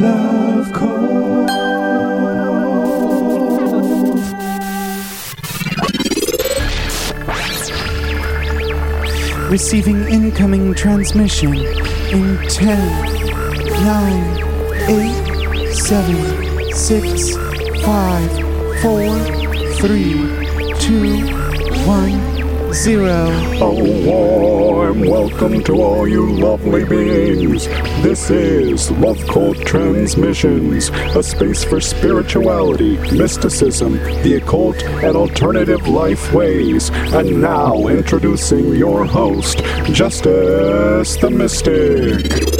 Love Cult. Receiving incoming transmission in 10, 9, 8, 7, 6, 5, 4, 3, 2, 1, 0. A warm welcome to all you lovely beings. This is Love Cult Transmissions, a space for spirituality, mysticism, the occult, and alternative life ways. And now introducing your host, Justice the Mystic.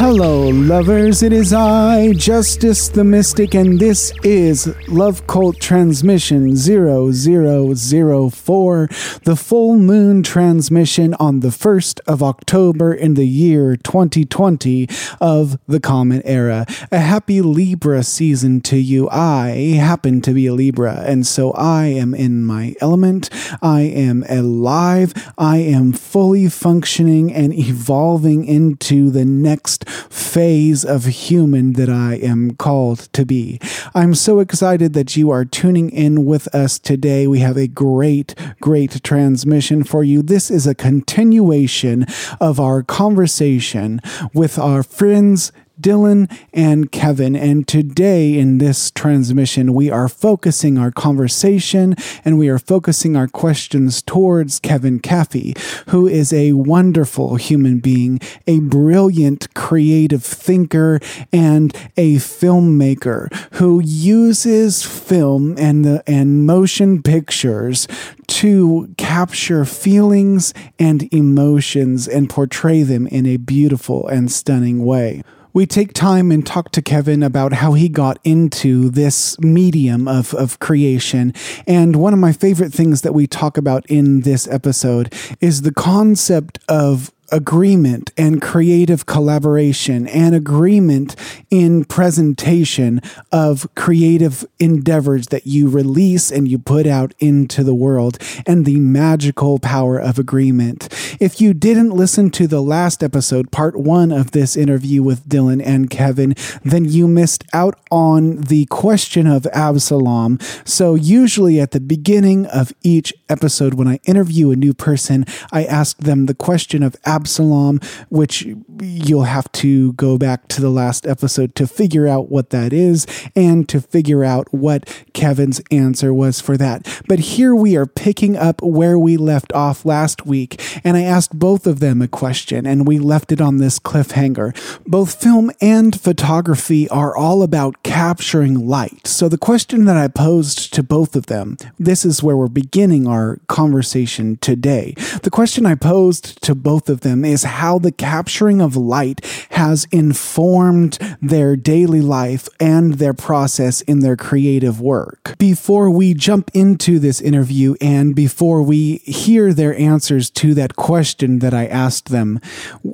Hello, lovers. It is I, Justice the Mystic, and this is Love Cult Transmission 0004, the full moon transmission on the 1st of October in the year 2020 of the Common Era. A happy Libra season to you. I happen to be a Libra, and so I am in my element. I am alive. I am fully functioning and evolving into the next phase of human that I am called to be. I'm so excited that you are tuning in with us today. We have a great, great transmission for you. This is a continuation of our conversation with our friends Dylan and Kevin. And today in this transmission, we are focusing our conversation and we are focusing our questions towards Kevin Caffey, who is a wonderful human being, a brilliant creative thinker, and a filmmaker who uses film and the and motion pictures to capture feelings and emotions and portray them in a beautiful and stunning way we take time and talk to Kevin about how he got into this medium of, of creation. And one of my favorite things that we talk about in this episode is the concept of agreement and creative collaboration and agreement in presentation of creative endeavors that you release and you put out into the world and the magical power of agreement. If you didn't listen to the last episode, part one of this interview with Dylan and Kevin, then you missed out on the question of Absalom. So, usually at the beginning of each episode, when I interview a new person, I ask them the question of Absalom Absalom, which you'll have to go back to the last episode to figure out what that is and to figure out what Kevin's answer was for that. But here we are picking up where we left off last week, and I asked both of them a question, and we left it on this cliffhanger. Both film and photography are all about capturing light. So the question that I posed to both of them, this is where we're beginning our conversation today. The question I posed to both of them them is how the capturing of light has informed their daily life and their process in their creative work. Before we jump into this interview and before we hear their answers to that question that I asked them,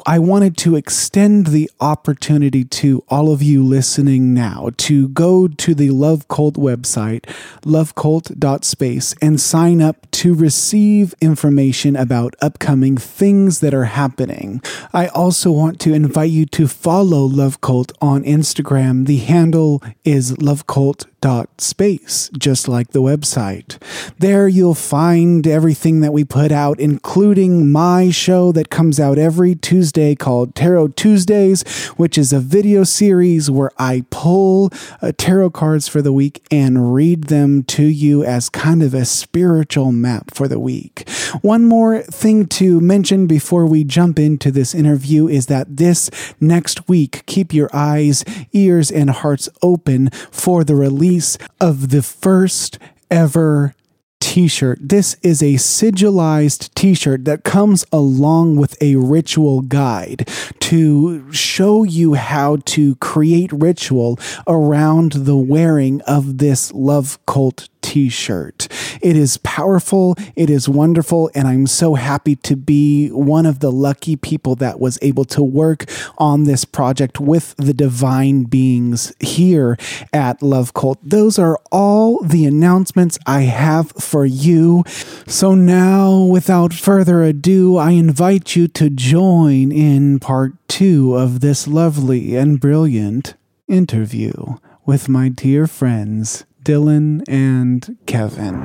I wanted to extend the opportunity to all of you listening now to go to the Love Cult website, lovecult.space, and sign up to receive information about upcoming things that are happening happening. I also want to invite you to follow Love Cult on Instagram. The handle is lovecult.space, just like the website. There you'll find everything that we put out, including my show that comes out every Tuesday called Tarot Tuesdays, which is a video series where I pull uh, tarot cards for the week and read them to you as kind of a spiritual map for the week. One more thing to mention before we jump into this interview is that this next week, keep your eyes, ears, and hearts open for the release of the first ever t shirt. This is a sigilized t shirt that comes along with a ritual guide to show you how to create ritual around the wearing of this love cult t shirt. It is powerful, it is wonderful, and I'm so happy to be one of the lucky people that was able to work on this project with the divine beings here at Love Cult. Those are all the announcements I have for you. So now, without further ado, I invite you to join in part two of this lovely and brilliant interview with my dear friends Dylan and Kevin.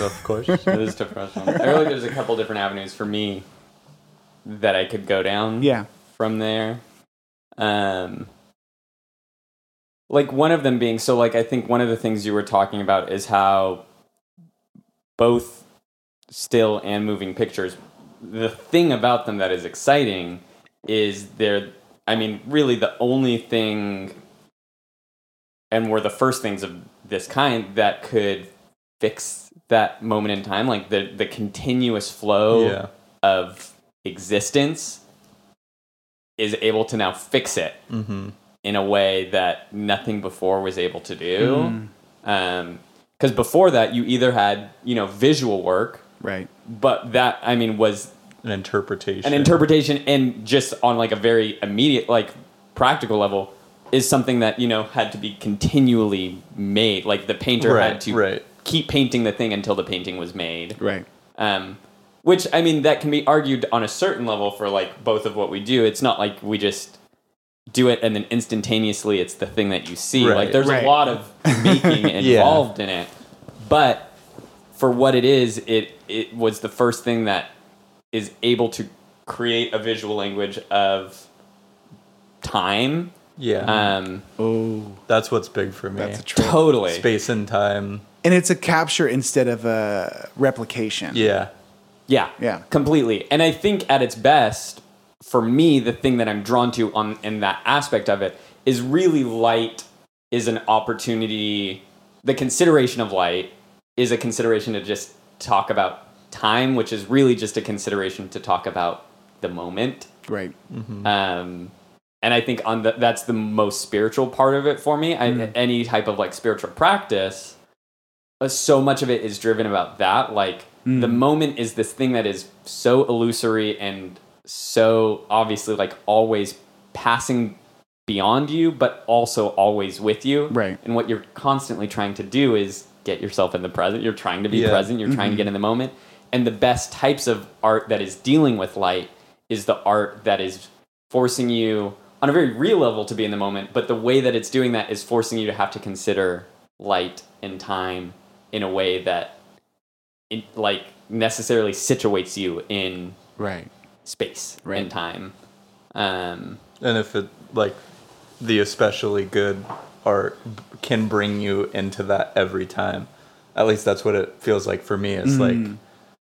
of course. It is tough question. I feel like there's a couple different avenues for me that I could go down. Yeah. From there, um, like one of them being so. Like I think one of the things you were talking about is how both still and moving pictures. The thing about them that is exciting is they're. I mean, really, the only thing, and were the first things of this kind that could fix that moment in time, like the the continuous flow Yeah. of existence is able to now fix it Mm-hmm. in a way that nothing before was able to do. Because before that, you either had you know visual work, Right. but that I mean was An interpretation. an interpretation and just on like a very immediate like practical level is something that you know had to be continually made like the painter Right, had to right. keep painting the thing until the painting was made Right. um, which i mean that can be argued on a certain level for like both of what we do it's not like we just do it and then instantaneously it's the thing that you see Right. like there's Right. a lot of making involved in it but for what it is it it was the first thing that is able to create a visual language of time Yeah. um Oh, that's what's big for me. that's a trip. totally Space and time. And it's a capture instead of a replication. Yeah. Yeah. Yeah. Completely. And I think at its best, for me, the thing that I'm drawn to on in that aspect of it is really light is an opportunity the consideration of light is a consideration to just talk about time, which is really just a consideration to talk about the moment. Right. Um, and I think on the, that's the most spiritual part of it for me. I, Any type of like spiritual practice, uh, so much of it is driven about that. Like the moment is this thing that is so illusory and so obviously like always passing beyond you, but also always with you. Right. And what you're constantly trying to do is get yourself in the present. You're trying to be Yeah. present. You're trying to get in the moment. And the best types of art that is dealing with light is the art that is forcing you on a very real level to be in the moment. But the way that it's doing that is forcing you to have to consider light and time in a way that it, like necessarily situates you in Right. space Right. and time. Um, And if it like the especially good art b- can bring you into that every time. At least that's what it feels like for me. It's like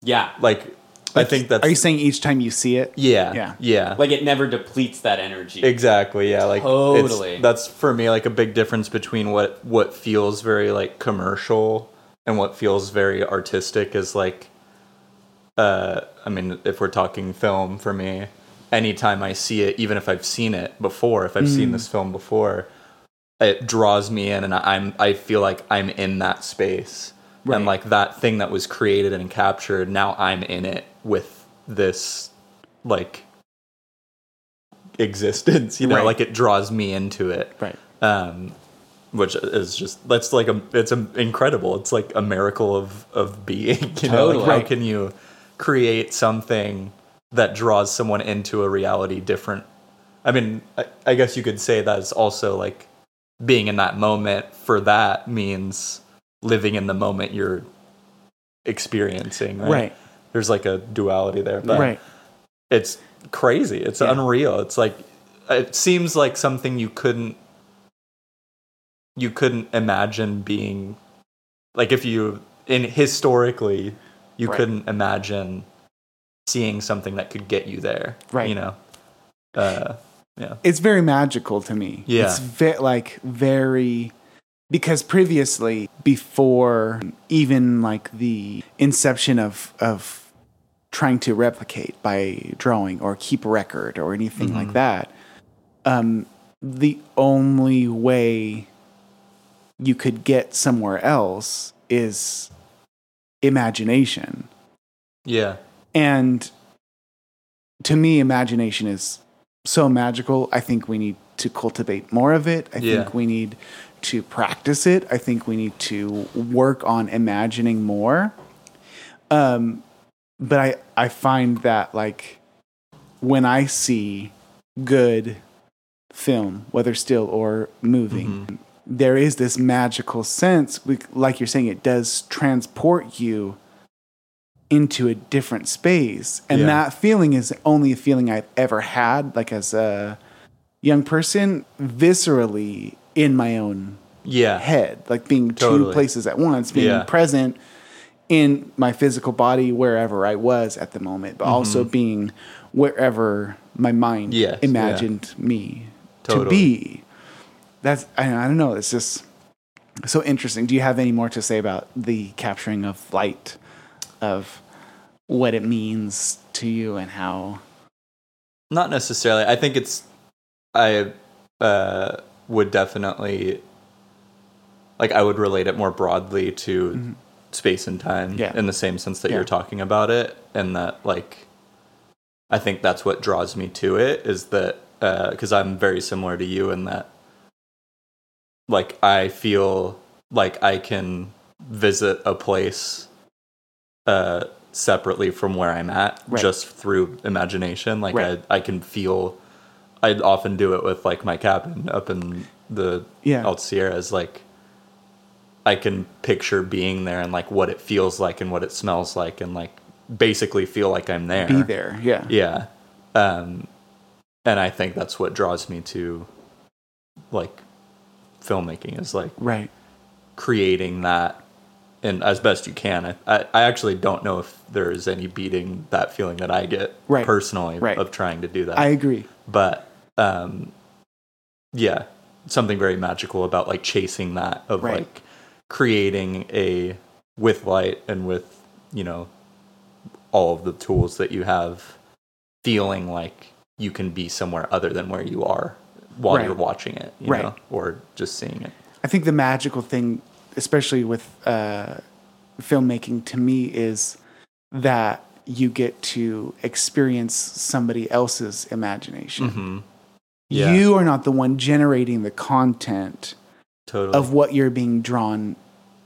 yeah, like I think that's Are you saying each time you see it? yeah Yeah. yeah like it never depletes that energy. Exactly. Yeah. Like it's- Totally. That's for me like a big difference between what what feels very like commercial and what feels very artistic is like. Uh, I mean, if we're talking film, for me, anytime I see it, even if I've seen it before, if I've seen this film before, it draws me in, and I'm I feel like I'm in that space, Right. and like that thing that was created and captured. Now I'm in it with this, like existence you know Right. like it draws me into it Right. um which is just that's like a it's a, incredible it's like a miracle of of being you know Totally. like how can you create something that draws someone into a reality different i mean I, I guess you could say that's also like being in that moment for that means living in the moment you're experiencing right, Right. there's like a duality there but Right. it's crazy. It's Yeah. unreal. It's like it seems like something you couldn't you couldn't imagine being like if you in historically you Right. couldn't imagine seeing something that could get you there. Right. You know. Uh yeah. It's very magical to me. Yeah. It's ve- like very because previously before even like the inception of of trying to replicate by drawing or keep record or anything like that um the only way you could get somewhere else is imagination. Yeah. And to me, imagination is so magical. I think we need to cultivate more of it. I Yeah. think we need to practice it. I think we need to work on imagining more. Um, but I, I find that like when I see good film, whether still or moving, there is this magical sense. we- Like you're saying, it does transport you into a different space. And Yeah. that feeling is only a feeling I've ever had, like as a young person, viscerally in my own Yeah. head, like being two places at once, being Yeah. present in my physical body wherever I was at the moment, but also being wherever my mind Mm-hmm. Yes, imagined me to be. That's I, I don't know. It's just so interesting. Do you have any more to say about the capturing of light, of what it means to you and how? Not necessarily. I think it's. I uh, would definitely. Like, I would relate it more broadly to space and time Mm-hmm. Yeah. in the same sense that Yeah. you're talking about it. And that, like, I think that's what draws me to it is that, because I'm very similar to you in that, like, I feel like I can visit a place uh, separately from where I'm at Right. just through imagination. Like Right. I, I can feel. I'd often do it with like my cabin up in the Yeah. Alta Sierras. Like I can picture being there and like what it feels like and what it smells like and like basically feel like I'm there. Be there, yeah, Yeah. Um, and I think that's what draws me to like filmmaking is like right, creating that and as best you can. I, I, I actually don't know if there is any beating that feeling that I get Right. personally Right. of trying to do that. I agree. but um, yeah, something very magical about like chasing that of Right. like creating a with light and with you know all of the tools that you have, feeling like you can be somewhere other than where you are while Right. you're watching it, you Right. know, or just seeing it. I think the magical thing, especially with uh, filmmaking, to me is that you get to experience somebody else's imagination. Mm-hmm. Yeah. You are not the one generating the content Totally. of what you're being drawn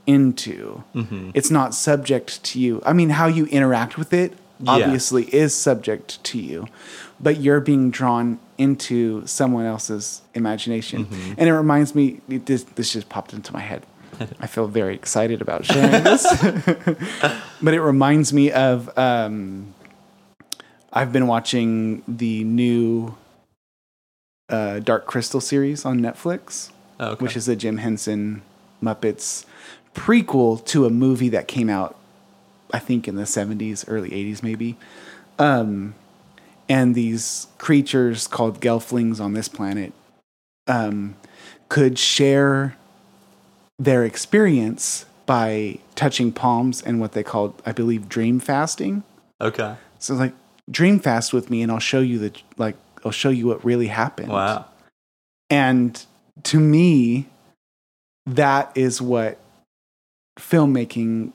into. Mhm. It's not subject to you. I mean, how you interact with it Yeah. obviously is subject to you, but you're being drawn into someone else's imagination. Mm-hmm. And it reminds me, this, this just popped into my head. I feel very excited about sharing this. but it reminds me of um, I've been watching the new uh, Dark Crystal series on Netflix Oh, okay. which is a Jim Henson Muppets prequel to a movie that came out, I think, in the 70s, early 80s, maybe. Um, and these creatures called Gelflings on this planet um, could share their experience by touching palms and what they called, I believe, dream fasting. okay. So like, dream fast with me, and I'll show you the like, I'll show you what really happened. Wow. And to me, that is what filmmaking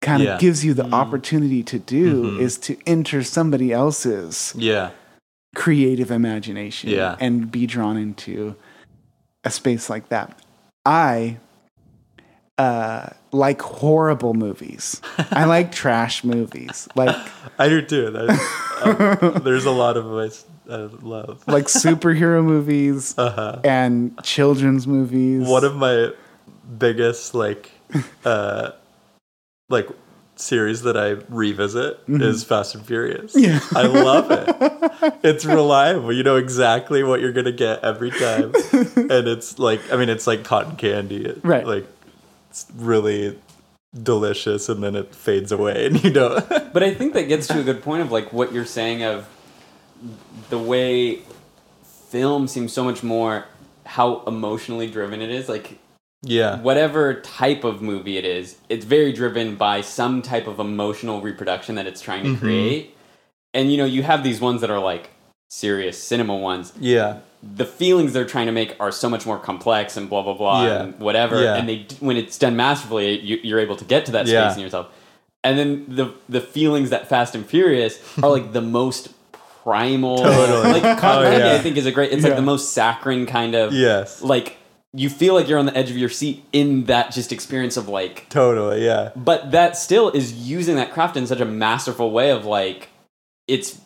kind of Yeah. gives you the opportunity to do Mhm. is to enter somebody else's Yeah. creative imagination Yeah. and be drawn into a space like that. I uh, like horrible movies. I like trash movies. Like I do too. Um, there's a lot of ways I love. like superhero movies Uh-huh. and children's movies. One of my biggest like uh like series that I revisit is Fast and Furious. Mm-hmm. Yeah. I love it. It's reliable. You know exactly what you're gonna get every time. And it's like I mean it's like cotton candy. It- Right. Like it's really delicious and then it fades away and you don't But I think that gets to a good point of like what you're saying of the way film seems so much more how emotionally driven it is. Like Yeah. whatever type of movie it is, it's very driven by some type of emotional reproduction that it's trying to Mhm. create. And you know, you have these ones that are like serious cinema ones, Yeah. The feelings they're trying to make are so much more complex and blah blah blah Yeah. and whatever. Yeah. And they when it's done masterfully, you, you're able to get to that space Yeah. in yourself. And then the the feelings that Fast and Furious are like the most primal. Totally. Like Cotton Oh, yeah. I think is a great. It's like the most saccharine kind of. Yes. Like you feel like you're on the edge of your seat in that just experience of like Totally, yeah. but that still is using that craft in such a masterful way of like it's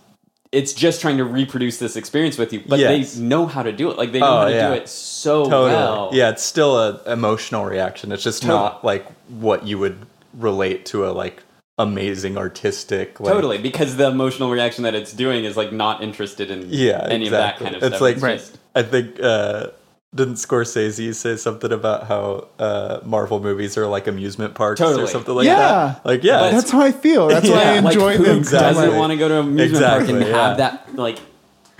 it's just trying to reproduce this experience with you but Yes. they know how to do it like they know Oh, how to yeah. do it so Totally. well Yeah, it's still a emotional reaction. It's just Totally. not like what you would relate to a like amazing artistic like, totally because the emotional reaction that it's doing is like not interested in Yeah, any exactly. of that kind of it's stuff like it's Right. I think uh didn't Scorsese say something about how uh Marvel movies are like amusement parks or something like Yeah. that? Like yeah, But- That's how I feel. That's why I Yeah, like enjoy who them. Exactly. doesn't want to go to an amusement park and yeah. have that like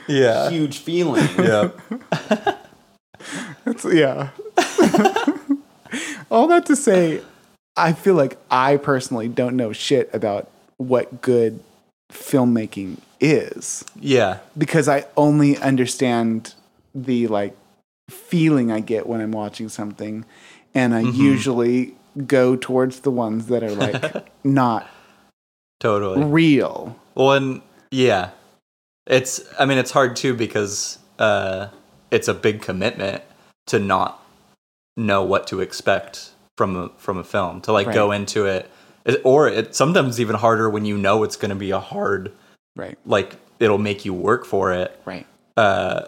yeah. huge feeling Yeah. It's- yeah. All that to say, I feel like I personally don't know shit about what good filmmaking is Yeah. because I only understand the like feeling I get when I'm watching something, and I Mm-hmm. usually go towards the ones that are like not Totally. real. Well, and yeah, it's. I mean, it's hard too because uh, it's a big commitment to not know what to expect from a from a film. To like go into it, it- or it's sometimes even harder when you know it's going to be a hard. Right. Like it'll make you work for it. Right. Uh,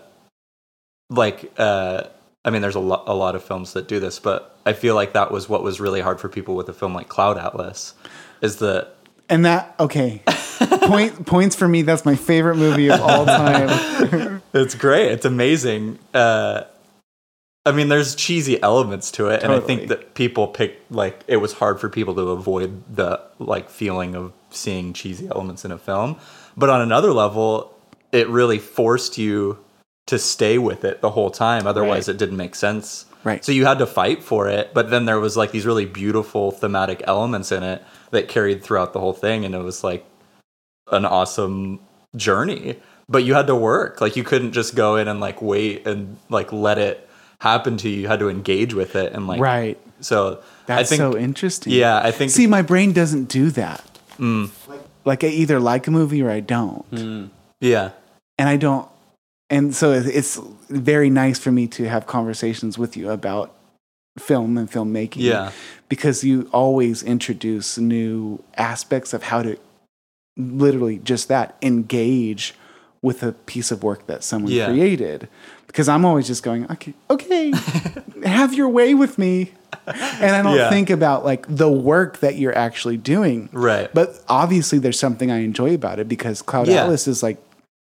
like uh, I mean, there's a lot a lot of films that do this, but I feel like that was what was really hard for people with a film like Cloud Atlas, is that And that okay. Point points for me. That's my favorite movie of all time. It's great. It's amazing. Uh, I mean, there's cheesy elements to it, and I think that people pick like it was hard for people to avoid the like feeling of seeing cheesy elements in a film. But on another level, it really forced you to stay with it the whole time. Otherwise, Right. it didn't make sense. Right. So you had to fight for it, but then there was like these really beautiful thematic elements in it that carried throughout the whole thing, and it was like an awesome journey. But you had to work. Like you couldn't just go in and like wait and like let it happen to you. You had to engage with it and like right. So That's I think so interesting. yeah, I think See, my brain doesn't do that. Mm. Like, like I either like a movie or I don't, yeah, and I don't. And so it's very nice for me to have conversations with you about film and filmmaking. yeah, because you always introduce new aspects of how to literally just that engage with a piece of work that someone Yeah. created because i'm always just going okay okay have your way with me and i don't Yeah. think about like the work that you're actually doing right. but obviously there's something i enjoy about it because cloud Yeah. atlas is like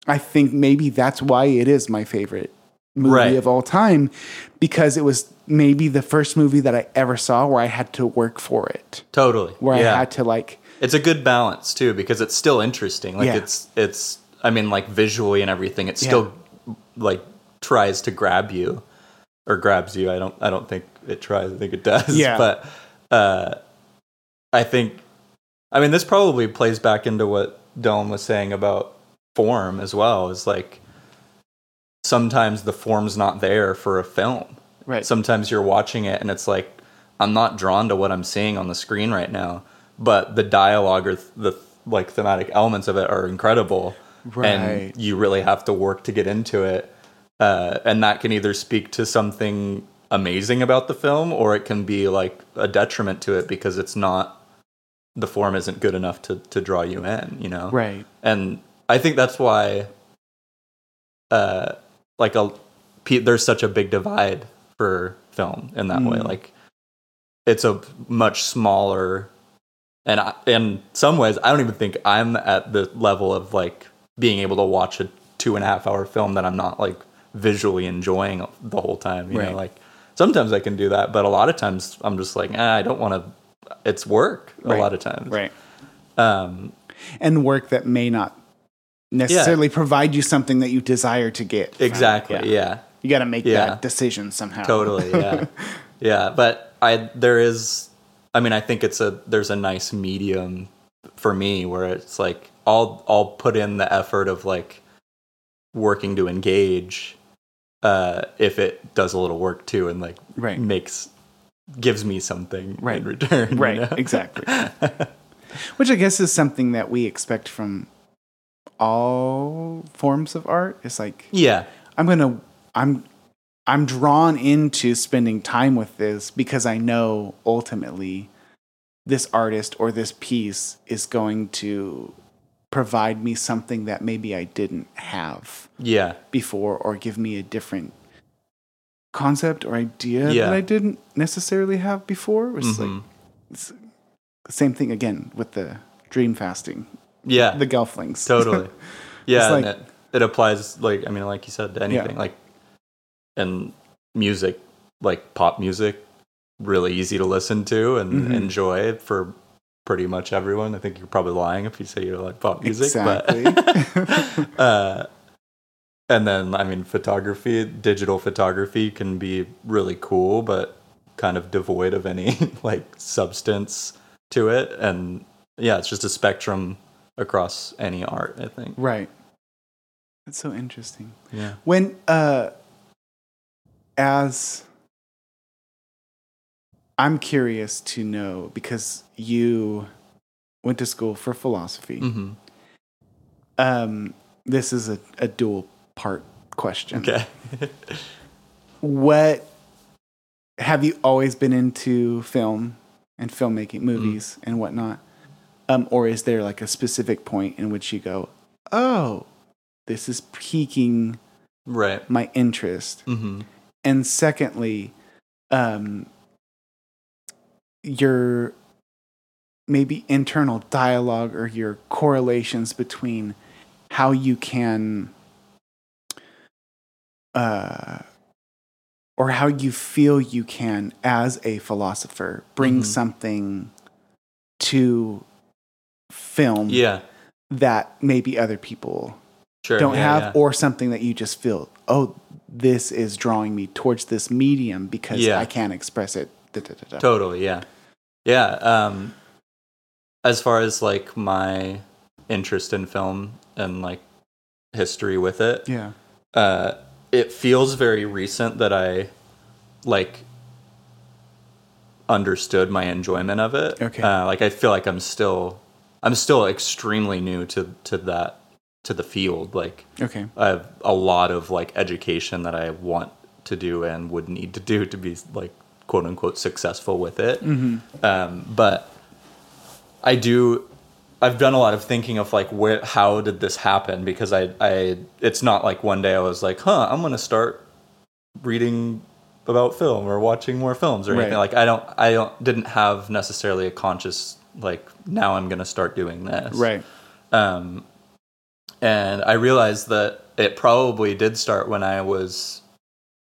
i think maybe that's why it is my favorite movie Right. of all time because it was maybe the first movie that i ever saw where i had to work for it totally. where yeah. i had to like it's a good balance too because it's still interesting. Like Yeah. it's it's I mean like visually and everything. It still like tries to grab you or grabs you. I don't I don't think it tries. I think it does. Yeah. But uh, I think I mean this probably plays back into what Dylan was saying about form as well. Is like sometimes the form's not there for a film. right Sometimes you're watching it and it's like I'm not drawn to what I'm seeing on the screen right now, but the dialogue or the like thematic elements of it are incredible, Right. and you really have to work to get into it. Uh, and that can either speak to something amazing about the film, or it can be like a detriment to it because it's not the form isn't good enough to to draw you in. You know, right and I think that's why, uh, like a there's such a big divide for film in that way. Mm. Like, it's a much smaller, and I, in some ways, I don't even think I'm at the level of like being able to watch a two and a half hour film that I'm not like visually enjoying the whole time. You Right. know, like sometimes I can do that, but a lot of times I'm just like, ah, I don't want to. It's work a Right. lot of times. right Um, and work that may not necessarily provide you something that you desire to get from it. exactly. yeah. you got to make Yeah. that decision somehow totally yeah yeah but i there is i mean i think it's a there's a nice medium for me where it's like i'll i'll put in the effort of like working to engage uh, if it does a little work too and like Right. makes gives me something Right. in return. you right know? exactly which i guess is something that we expect from all forms of art it's like Yeah. i'm gonna i'm i'm drawn into spending time with this because i know ultimately this artist or this piece is going to provide me something that maybe i didn't have Yeah. before or give me a different concept or idea Yeah. that I didn't necessarily have before. It's Mhm. like it's the same thing again with the dream fasting, Yeah. the gelflings. totally. Yeah. like- it, it applies like I mean, like you said, to anything. Like and music, like pop music, really easy to listen to and Mhm. enjoy for pretty much everyone. I think you're probably lying if you say you like pop music. Exactly. But uh and then I mean photography, digital photography can be really cool, but kind of devoid of any like substance to it. And yeah, it's just a spectrum across any art, I think. right. That's so interesting. Yeah. When uh as I'm curious to know because you went to school for philosophy. hmm Um this is a, a dual part question. Okay. what have you always been into film and filmmaking Mm. movies and whatnot um, or is there like a specific point in which you go oh this is piquing right. my interest hmm and secondly um, your maybe internal dialogue or your correlations between how you can uh, or how you feel you can as a philosopher bring Mhm. something to film Yeah. that maybe other people Sure. don't yeah, have yeah. or something that you just feel oh this is drawing me towards this medium because Yeah. i can't express it Da, da, da. Totally, yeah. Yeah, um as far as like my interest in film and like history with it, yeah uh it feels very recent that I like understood my enjoyment of it. Okay. Uh, like I feel like I'm still I'm still extremely new to to that to the field. Like okay I have a lot of like education that I want to do and would need to do to be like quote unquote successful with it. Um, but I do. I've done a lot of thinking of like where how did this happen because I I it's not like one day I was like huh I'm gonna start reading about film or watching more films or anything Right. like I don't I don't didn't have necessarily a conscious like now I'm gonna start doing this right um, and I realized that it probably did start when I was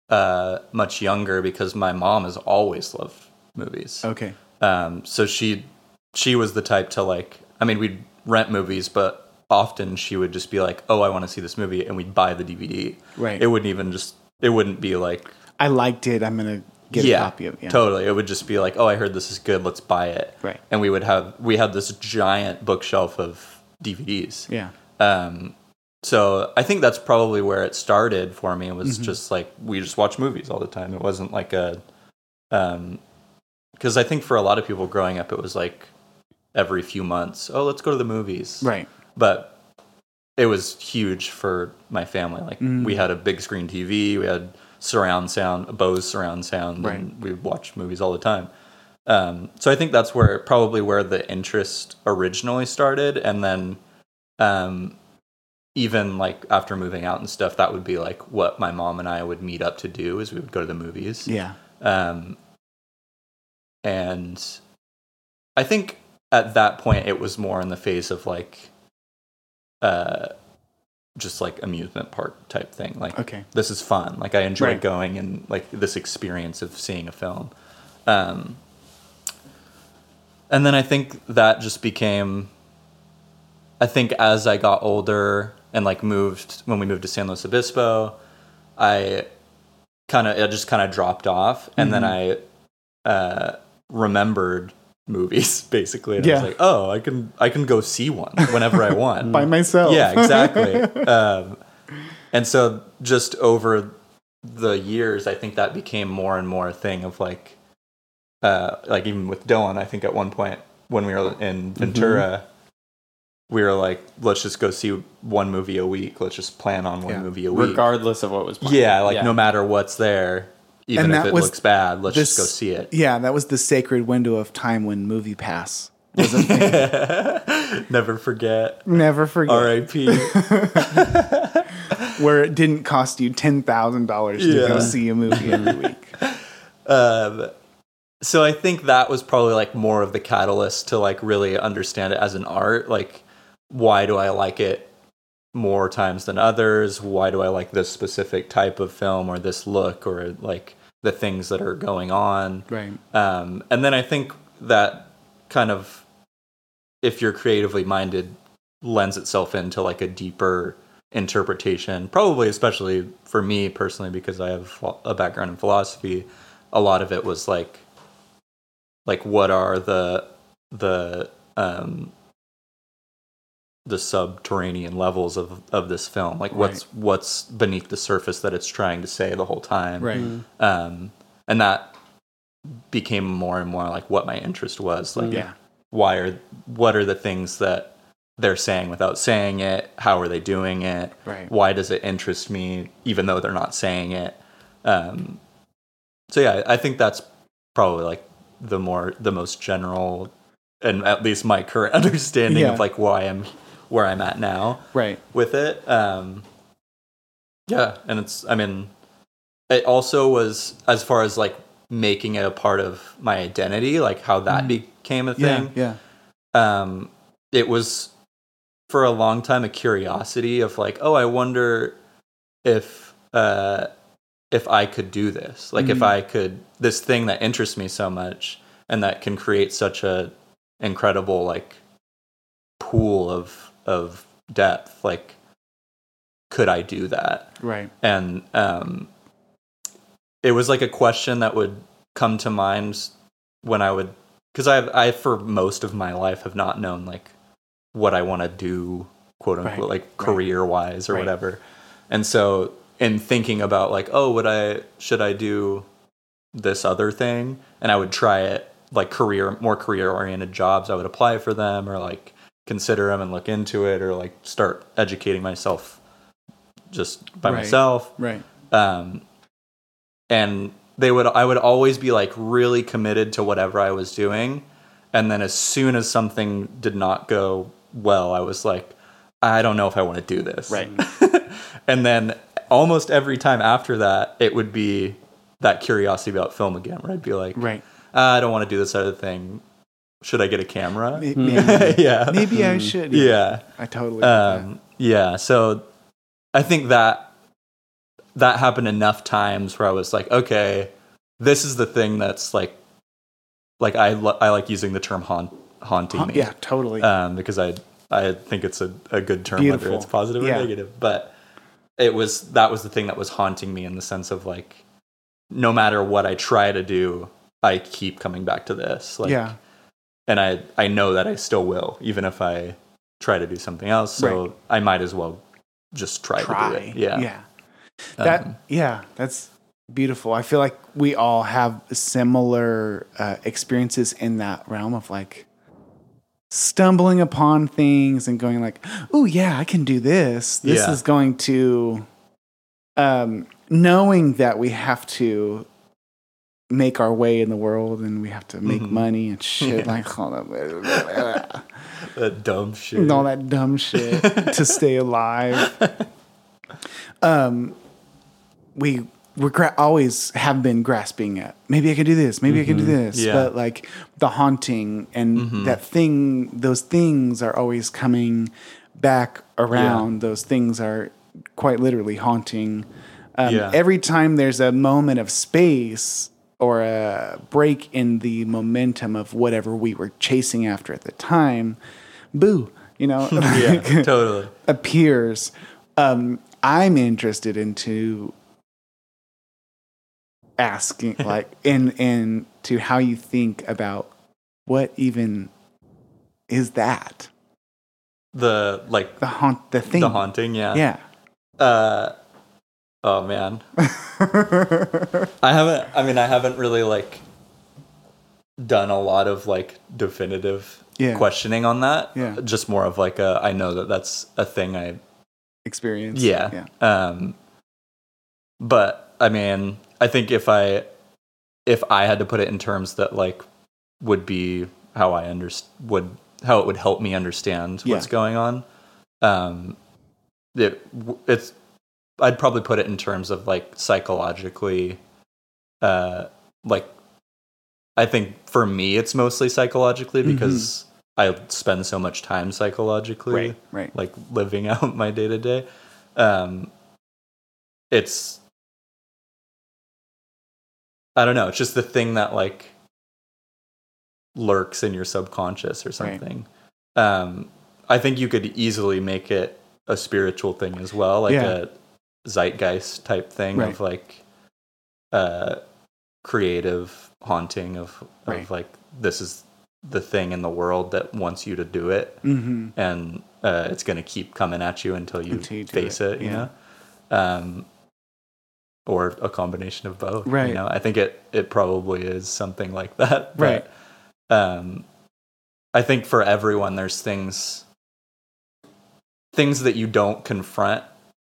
uh, much younger because my mom has always loved movies. okay Um, so she she was the type to like. I mean, we'd rent movies, but often she would just be like, "Oh, I want to see this movie," and we'd buy the DVD. right It wouldn't even just. It wouldn't be like i liked it i'm gonna get yeah, a copy of it yeah. totally. It would just be like, "Oh, I heard this is good. Let's buy it." Right. And we would have we had this giant bookshelf of DVDs. yeah Um, so I think that's probably where it started for me. It was Mm-hmm. just like we just watch movies all the time. It wasn't like a, um, because I think for a lot of people growing up, it was like every few months. Oh, let's go to the movies. right But it was huge for my family. Like Mm. we had a big screen TV. We had surround sound, a Bose surround sound, Right. and we watch movies all the time. Um, so I think that's where probably where the interest originally started, and then um, even like after moving out and stuff, that would be like what my mom and I would meet up to do is we would go to the movies. yeah Um, and I think at that point it was more in the phase of like, uh, just like amusement park type thing. Like, Okay. this is fun. Like I enjoy Right. going and like this experience of seeing a film. Um, and then I think that just became. I think as I got older and like moved when we moved to San Luis Obispo, I kind of it just kind of dropped off, and then I uh, remembered movies basically. And I Yeah. was like, oh, I can I can go see one whenever I want by myself yeah, exactly. um, and so just over the years, I think that became more and more a thing of like, uh, like even with Dylan, I think at one point when we were in Ventura, we were like, let's just go see one movie a week. Let's just plan on one Yeah. movie a week. regardless of what was planned. yeah, like no matter what's there, even And if that it was looks bad, let's just go see it. Yeah, that was the sacred window of time when Movie Pass was a thing. Never forget. Never forget. R.I.P. Where it didn't cost you ten thousand dollars to go see a movie every week. um, so I think that was probably like more of the catalyst to like really understand it as an art. Like, why do I like it more times than others? Why do I like this specific type of film or this look or like the things that are going on? Right. Um, and then I think that kind of, if you're creatively minded, lends itself into like a deeper interpretation. Probably, especially for me personally, because I have a background in philosophy. A lot of it was like, like what are the the um, the subterranean levels of of this film? Like what's what's beneath the surface that it's trying to say the whole time? Right. um, and that became more and more like what my interest was like Yeah. why are what are the things that they're saying without saying it how are they doing it Right. why does it interest me even though they're not saying it um, so yeah i think that's probably like the more the most general and at least my current understanding Yeah. of like why i'm where i'm at now Right. with it. Um, yeah, and it's I mean, it also was as far as like making it a part of my identity, like how that became a Mm. Yeah. thing. Yeah. Um, it was for a long time a curiosity of like, oh, I wonder if uh, if I could do this, like if Mhm. I could this thing that interests me so much and that can create such a incredible like pool of of depth like could i do that? Right. and um it was like a question that would come to mind when i would because i i for most of my life have not known like what i want to do quote unquote Right, like career wise or Right. whatever. And so in thinking about like oh would i should i do this other thing? And i would try it like career more career oriented jobs i would apply for them or like consider them and look into it or like start educating myself just by Right. myself Right. um and they would i would always be like really committed to whatever i was doing and then as soon as something did not go well i was like i don't know if i want to do this Right. and then almost every time after that it would be that curiosity about film again where i'd be like Right. "Ah, i don't want to do this other thing should i get a camera Maybe, yeah maybe I should. yeah I totally. um, yeah so i think that that happened enough times where i was like okay this is the thing that's like like i, lo- I like using the term haunt, haunting me yeah. Totally. um, because i i think it's a, a good term Beautiful. whether it's positive Yeah. or negative but it was that was the thing that was haunting me in the sense of like no matter what i try to do i keep coming back to this like yeah. And I I know that I still will, even if I try to do something else. So I might as well just try, to do Try. it. Yeah. Yeah. That. Um, yeah. That's beautiful. I feel like we all have similar uh, experiences in that realm of like stumbling upon things and going like, "Oh yeah, I can do this. This Yeah. is going to," um, knowing that we have to make our way in the world and we have to make Mhm. money and shit Yeah. like all that, that dumb shit. and all that dumb shit to stay alive. Um, we we gra- always have been grasping at maybe I can do this, maybe I can do this, Mm-hmm. Yeah. but like the haunting and Mhm. that thing, those things are always coming back around. Those things are quite literally haunting. Um, Yeah. Every time there's a moment of space or a break in the momentum of whatever we were chasing after at the time, boo, you know, yeah, totally. appears. Um, I'm interested into asking, like, in in to how you think about what even is that The like the haunt the thing. the haunting. Yeah. Yeah. Uh, Oh man. I haven't I mean I haven't really like done a lot of like definitive Yeah. questioning on that. Yeah. Just more of like a I know that that's a thing I Experience. yeah. yeah. Um but I mean, I think if I if I had to put it in terms that like would be how I underst would how it would help me understand what's going on. Um it it's I'd probably put it in terms of like psychologically uh like I think for me it's mostly psychologically because I spend so much time psychologically Right. Right. like living out my day to day. Um, it's I don't know. It's just the thing that like lurks in your subconscious or Right. something. Um, I think you could easily make it a spiritual thing as well, like Yeah. a zeitgeist type thing Right. of like uh, creative haunting of, of Right. like this is the thing in the world that wants you to do it Mm-hmm. and uh, it's going to keep coming at you until you, Until you face it, it, you yeah. know um, or a combination of both Right. you know i think it it probably is something like that Right. but, um i think for everyone there's things things that you don't confront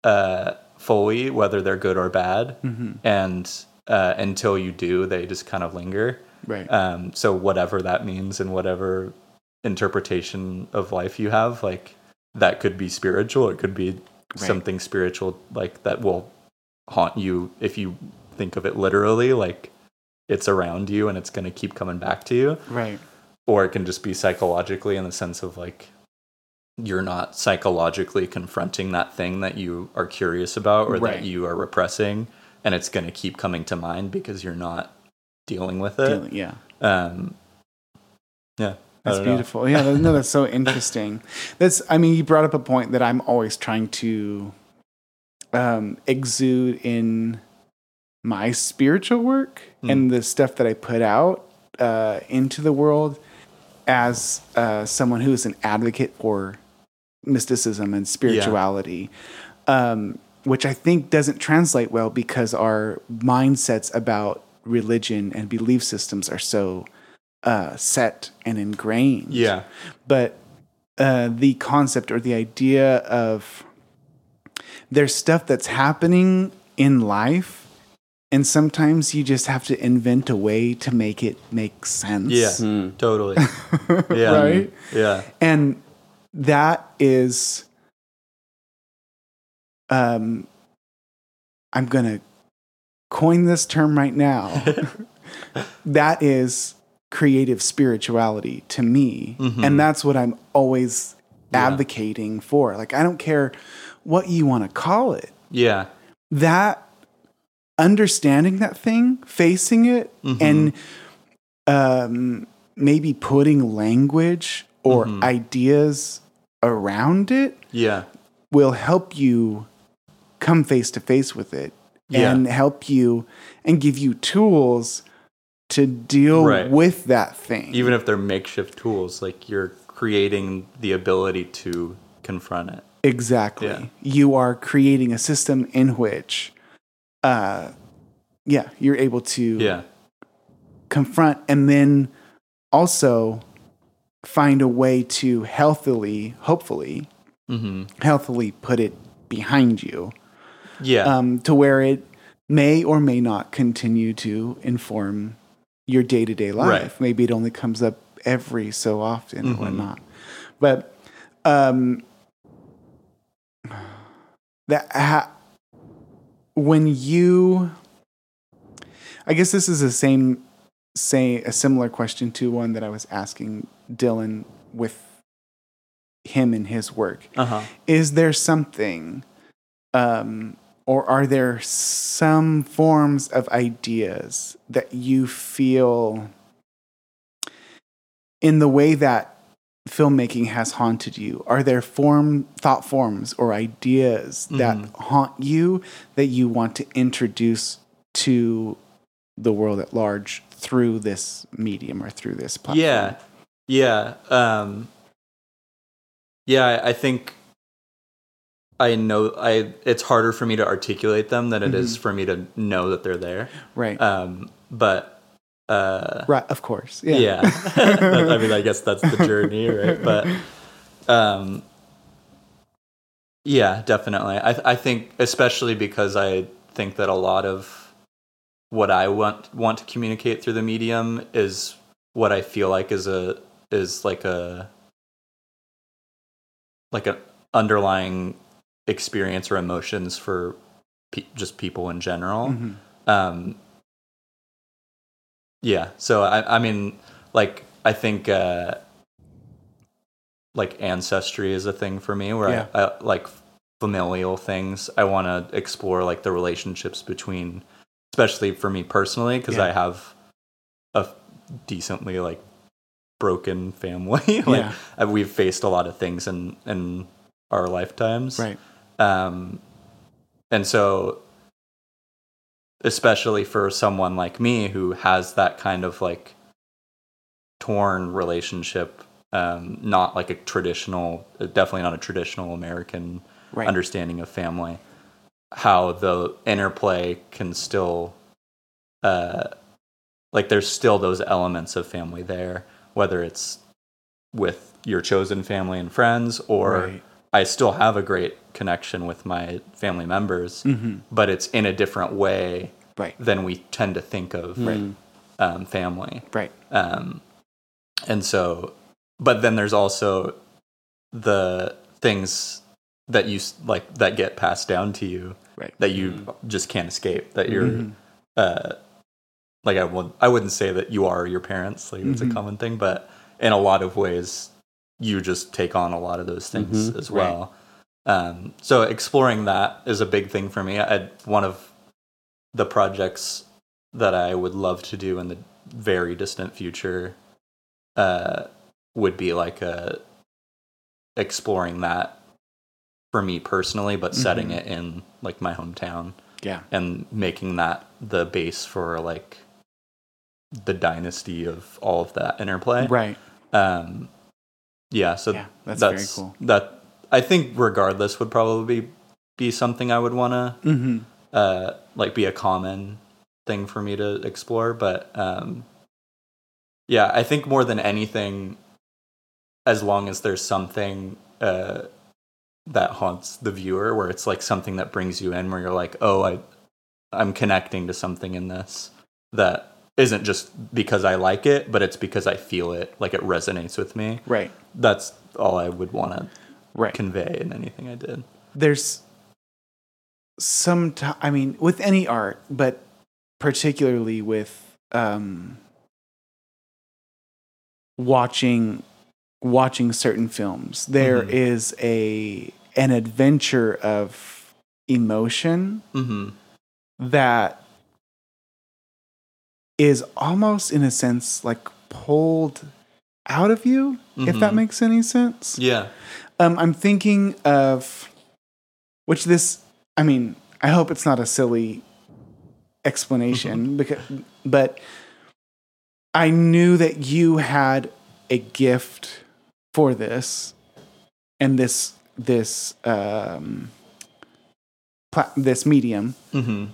uh fully whether they're good or bad Mm-hmm. and uh, until you do they just kind of linger Right. um, so whatever that means and whatever interpretation of life you have, like that could be spiritual. It could be Right. something spiritual like that will haunt you if you think of it literally, like it's around you and it's going to keep coming back to you. right. Or it can just be psychologically in the sense of like you're not psychologically confronting that thing that you are curious about or Right. that you are repressing and it's going to keep coming to mind because you're not dealing with it Dealing- yeah. um yeah That's don't know. beautiful. Yeah, no, that's so interesting. That's, I mean, you brought up a point that I'm always trying to um, exude in my spiritual work Mm. and the stuff that I put out uh, into the world as uh, someone who is an advocate for mysticism and spirituality, um, which I think doesn't translate well because our mindsets about religion and belief systems are so uh, set and ingrained. yeah But uh, the concept or the idea of there's stuff that's happening in life, and sometimes you just have to invent a way to make it make sense. yeah Hmm. totally yeah Right? yeah And that is, um, I'm going to coin this term right now. that is creative spirituality to me. Mhm. And that's what I'm always Yeah. advocating for. Like, I don't care what you want to call it. yeah That understanding that thing, facing it, Mhm. and um, maybe putting language or Mhm. ideas around it yeah will help you come face to face with it Yeah. and help you and give you tools to deal Right. with that thing. even if they're makeshift tools like you're creating the ability to confront it exactly. Yeah. You are creating a system in which uh yeah, you're able to yeah confront and then also find a way to healthily, hopefully, hmm healthily put it behind you yeah um, to where it may or may not continue to inform your day to day life. Right. Maybe it only comes up every so often or Mhm. whatnot. But um, that ha- when you, I guess this is the same, say a similar question to one that I was asking Dylan with him and his work. Uh-huh. Is there something um, or are there some forms of ideas that you feel in the way that filmmaking has haunted you? Are there form thought forms or ideas that Mhm. haunt you that you want to introduce to the world at large through this medium or through this platform Yeah, yeah, um, yeah. I- I think I know I it's harder for me to articulate them than it is for me to know that they're there. Right. Um, but uh, right. Of course. Yeah. yeah, I mean, I guess that's the journey, right? But um, yeah, definitely. I I think especially because I think that a lot of what I want want to communicate through the medium is what I feel like is a is like a like an underlying experience or emotions for pe- just people in general. Mhm. Um, yeah, so I, I mean, like, I think uh, like ancestry is a thing for me where Yeah. I, I like familial things. I want to explore like the relationships between, especially for me personally, because Yeah. I have a decently like broken family. like Yeah. uh, we've faced a lot of things in in our lifetimes, Right. um, and so, especially for someone like me who has that kind of like torn relationship, um, not like a traditional, definitely not a traditional American Right. understanding of family, how the interplay can still, uh, like there's still those elements of family there, whether it's with your chosen family and friends or Right. I still have a great connection with my family members, Mhm. but it's in a different way Right. than we tend to think of um, family. Right. Um, and so, but then there's also the things that you like that get passed down to you Right. that you just can't escape. That you're, Mhm. uh, like I would I wouldn't say that you are your parents. Like it's a common thing, but in a lot of ways, you just take on a lot of those things Mhm. as well. Um, so exploring that is a big thing for me. I, one of the projects that I would love to do in the very distant future uh, would be like a exploring that for me personally, but setting Mhm. it in like my hometown Yeah. and making that the base for like the dynasty of all of that interplay. Right. Um, yeah. So Yeah, that's that's, very cool. That I think, regardless, would probably be, be something I would want to Mm-hmm. uh, like be a common thing for me to explore. But um, yeah, I think more than anything, as long as there's something uh, that haunts the viewer, where it's like something that brings you in, where you're like, oh, I, I'm connecting to something in this that isn't just because I like it, but it's because I feel it, like it resonates with me. Right. That's all I would want to Right. convey in anything I did. there's some ti I mean with any art but particularly with um watching watching certain films there Mhm. is a an adventure of emotion Mm-hmm. that is almost in a sense like pulled out of you if that Mhm. makes any sense Yeah. um, I'm thinking of which this. I mean, I hope it's not a silly explanation because, but I knew that you had a gift for this, and this this um, pla- this medium Mm-hmm.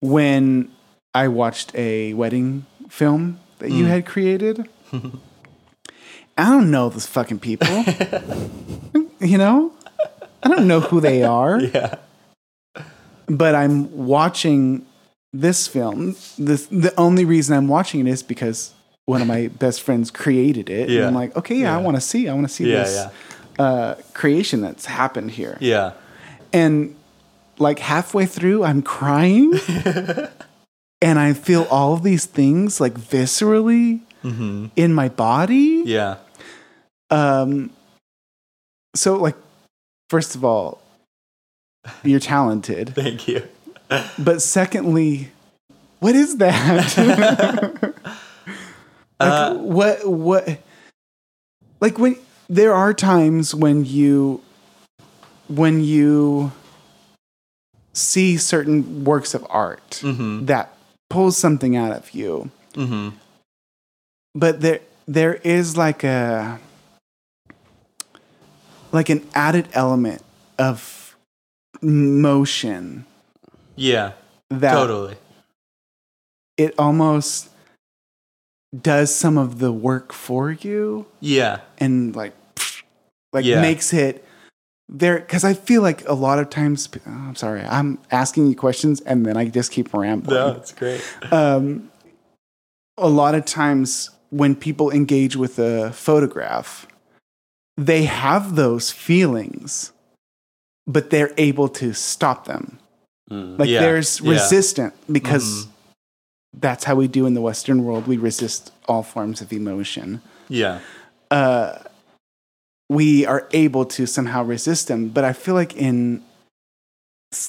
when I watched a wedding film that you Mm. had created. I don't know those fucking people. you know? I don't know who they are, Yeah. but I'm watching this film. This the only reason I'm watching it is because one of my best friends created it. And I'm like, okay, yeah, I want to see. I want to see Yeah, this Uh, creation that's happened here. Yeah. And like halfway through, I'm crying. and I feel all of these things like viscerally Mm-hmm. in my body. Yeah. Um, so like, first of all, you're talented, Thank you. but secondly, what is that? like, Uh, what what? Like when there are times when you when you see certain works of art mm-hmm. that pulls something out of you, Mm-hmm. but there there is like a like an added element of motion Yeah. that Totally. it almost does some of the work for you Yeah. and like like Yeah. makes it there because I feel like a lot of times oh, I'm sorry I'm asking you questions and then I just keep rambling. No, it's great. Um, a lot of times when people engage with a photograph, they have those feelings, but they're able to stop them. Mm. Like Yeah, there's yeah. resistant because Mhm. That's how we do in the Western world. We resist all forms of emotion. Yeah. Uh, we are able to somehow resist them, but I feel like in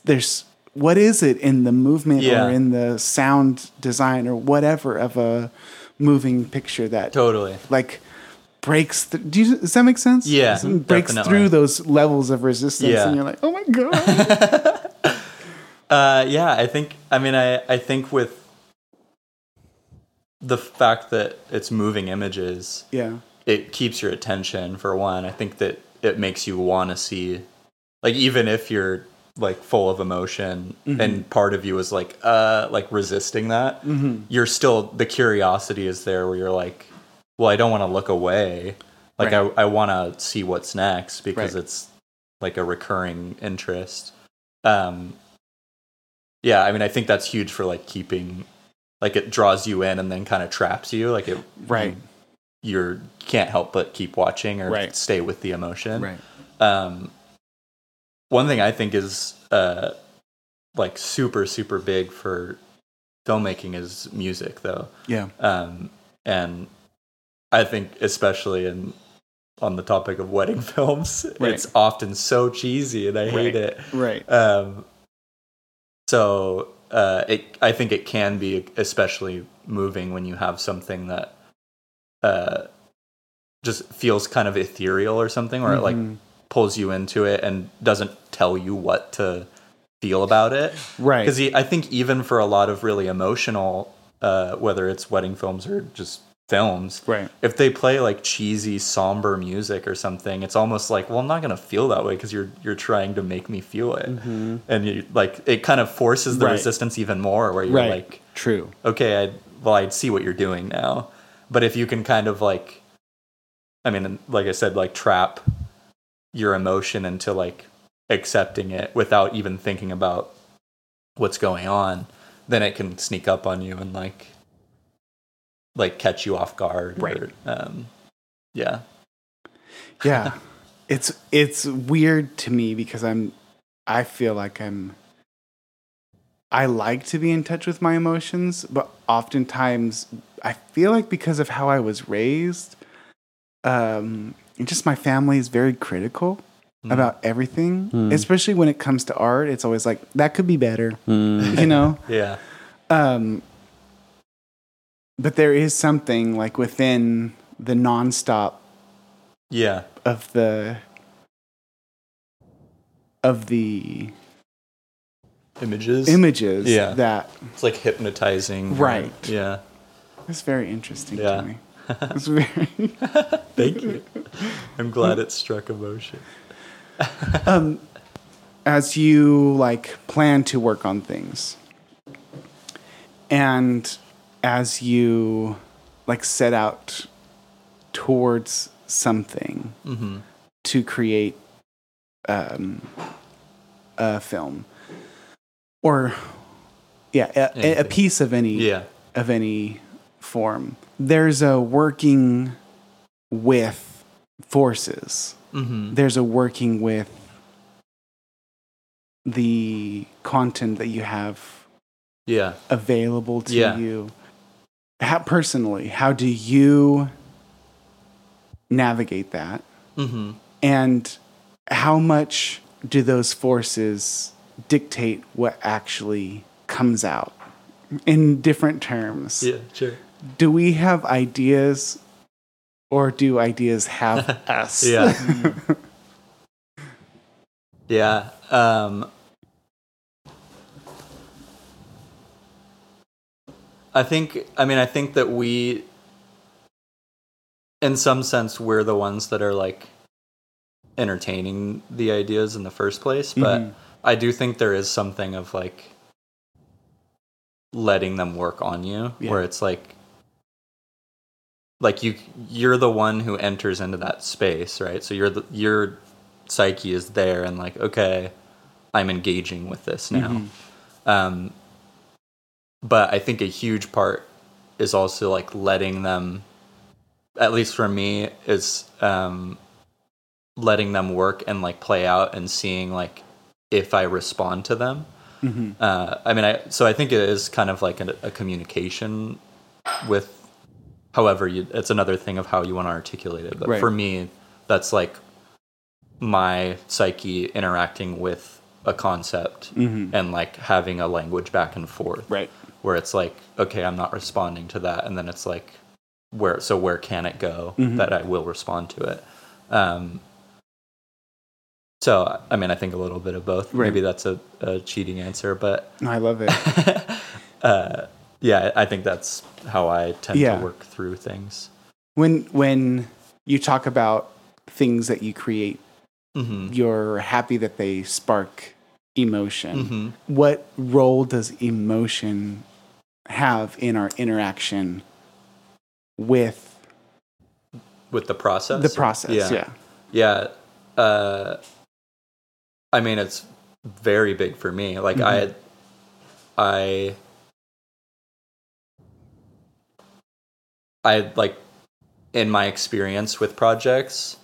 there's what is it in the movement Yeah. or in the sound design or whatever of a moving picture that Totally. like breaks th- do you, does that make sense Yeah, It breaks definitely. through those levels of resistance Yeah. and you're like oh my god Uh, yeah, I think. I mean, I I think with the fact that it's moving images, yeah it keeps your attention for one. I think that it makes you want to see, like, even if you're like full of emotion and part of you is like uh like resisting that you're still the curiosity is there where you're like well i don't want to look away like Right. i, I want to see what's next because Right. it's like a recurring interest um yeah i mean i think that's huge for like keeping like it draws you in and then kind of traps you like it right you're can't help but keep watching or Right. stay with the emotion right um, one thing I think is uh, like super super big for filmmaking is music, though, yeah um, and I think especially in on the topic of wedding films, Right. it's often so cheesy, and I hate Right. it. right Um, so uh, it, I think it can be especially moving when you have something that uh, just feels kind of ethereal or something, or it like Mhm. pulls you into it and doesn't tell you what to feel about it. right Because I think even for a lot of really emotional, uh, whether it's wedding films or just films, right. If they play like cheesy, somber music or something, it's almost like, well, I'm not gonna feel that way because you're you're trying to make me feel it, mm-hmm. and you like it kind of forces the Right. resistance even more, where you're right. like, true. Okay, I well, I'd see what you're doing now. But if you can kind of like, I mean, like I said, like trap your emotion into like accepting it without even thinking about what's going on, then it can sneak up on you and like, like catch you off guard. Right. Or, um, yeah. yeah it's it's weird to me because i'm i feel like i'm i like to be in touch with my emotions but oftentimes i feel like because of how i was raised um and just my family is very critical Mm. about everything Mm. especially when it comes to art it's always like that could be better Mm. you know Yeah. um, but there is something like within the nonstop Yeah. of the of the Images. images Yeah. that It's like hypnotizing. Right. Yeah. it's very interesting Yeah. to me. It's very Thank you. I'm glad it struck emotion. um, as you like plan to work on things and as you like set out towards something Mm-hmm. to create um, a film or yeah a- a, piece of any Yeah. of any form there's a working with forces Mm-hmm. there's a working with the content that you have Yeah. available to Yeah. you how personally how do you navigate that Mm-hmm. and how much do those forces dictate what actually comes out in different terms Yeah. Sure. do we have ideas or do ideas have us Yeah. yeah. Um, I think, I mean, I think that we, in some sense, we're the ones that are like entertaining the ideas in the first place. But Mhm. I do think there is something of like letting them work on you Yeah. where it's like like you you're the one who enters into that space, right? So you're the your psyche is there and like okay, I'm engaging with this now. Mm-hmm. Um but I think a huge part is also like letting them at least for me is um letting them work and like play out and seeing like if I respond to them. Mm-hmm. Uh, I mean, I so I think it is kind of like a, a communication with. However, you, it's another thing of how you want to articulate it. But Right. for me, that's like my psyche interacting with a concept and like having a language back and forth Mm-hmm. Right. Where it's like okay i'm not responding to that and then it's like where so where can it go Mm-hmm. that i will respond to it um so i mean i think a little bit of both Right. maybe that's a, a cheating answer but I love it. uh yeah i think that's how i tend Yeah. to work through things when when you talk about things that you create, hmm you're happy that they spark emotion. hmm What role does emotion have in our interaction with with the process the process? Yeah. Yeah. yeah. Uh, I mean, it's very big for me. Like Mhm. I, I, I like in my experience with projects,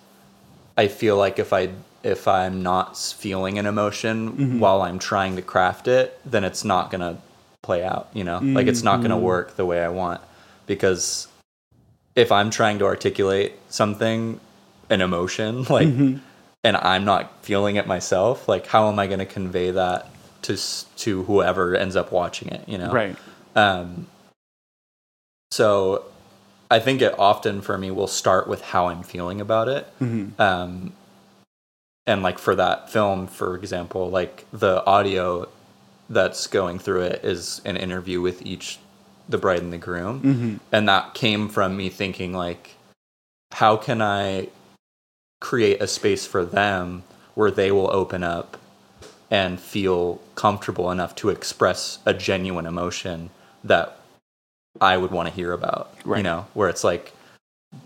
I feel like if I if I'm not feeling an emotion Mhm. while I'm trying to craft it, then it's not gonna play out. You know, like it's not gonna Mhm. work the way I want because if I'm trying to articulate something, an emotion, like, Mhm. and I'm not feeling it myself, like, how am I going to convey that to to whoever ends up watching it? You know, Right. Um, so, I think it often for me will start with how I'm feeling about it. Mhm. Um, and like for that film, for example, like the audio that's going through it is an interview with each the bride and the groom. Mhm. and that came from me thinking like how can i create a space for them where they will open up and feel comfortable enough to express a genuine emotion that i would want to hear about you know? Where it's like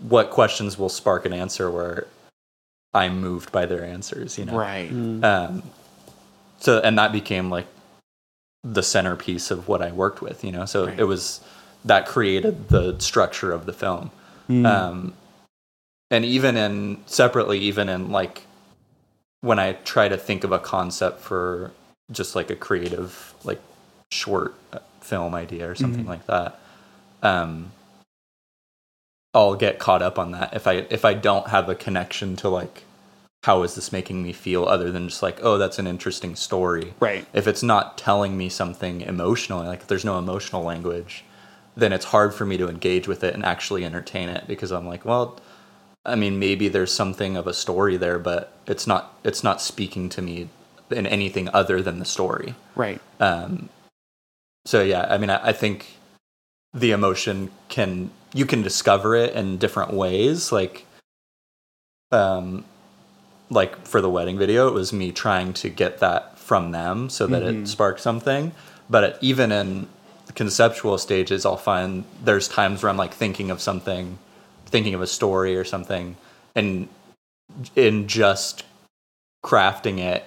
what questions will spark an answer where i'm moved by their answers you know? Right. um, so and that became like the centerpiece of what I worked with, you know. So Right. it was that created the structure of the film. Mm. Um, and even in separately, even in like when I try to think of a concept for just like a creative, like short uh, film idea or something Mhm. like that, um, I'll get caught up on that if I if I don't have a connection to like how is this making me feel other than just like oh that's an interesting story Right. if it's not telling me something emotionally, like if there's no emotional language, then it's hard for me to engage with it and actually entertain it because I'm like, well, I mean, maybe there's something of a story there, but it's not it's not speaking to me in anything other than the story. Right. Um, so yeah, I mean, I, I think the emotion can you can discover it in different ways, like um, like for the wedding video, it was me trying to get that from them so that Mhm. it sparked something. But it, even in conceptual stages, I'll find there's times where I'm like thinking of something, thinking of a story or something, and in just crafting it,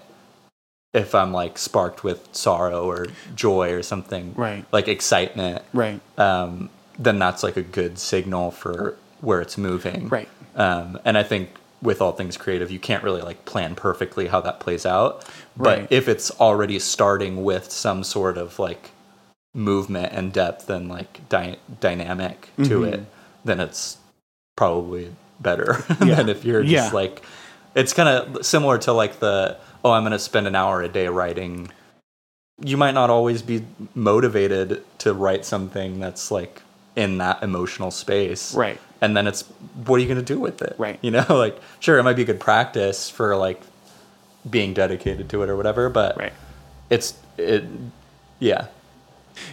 if I'm like sparked with sorrow or joy or something, Right. like excitement, Right. um, then that's like a good signal for where it's moving. Right. Um, and I think with all things creative, you can't really like plan perfectly how that plays out. Right. But if it's already starting with some sort of like movement and depth and like dy- dynamic to Mhm. it, then it's probably better Yeah. than if you're just Yeah. like, it's kind of similar to like the, oh, I'm going to spend an hour a day writing. You might not always be motivated to write something that's like in that emotional space Right. And then it's what are you going to do with it Right. you know like sure it might be good practice for like being dedicated to it or whatever but Right. it's it yeah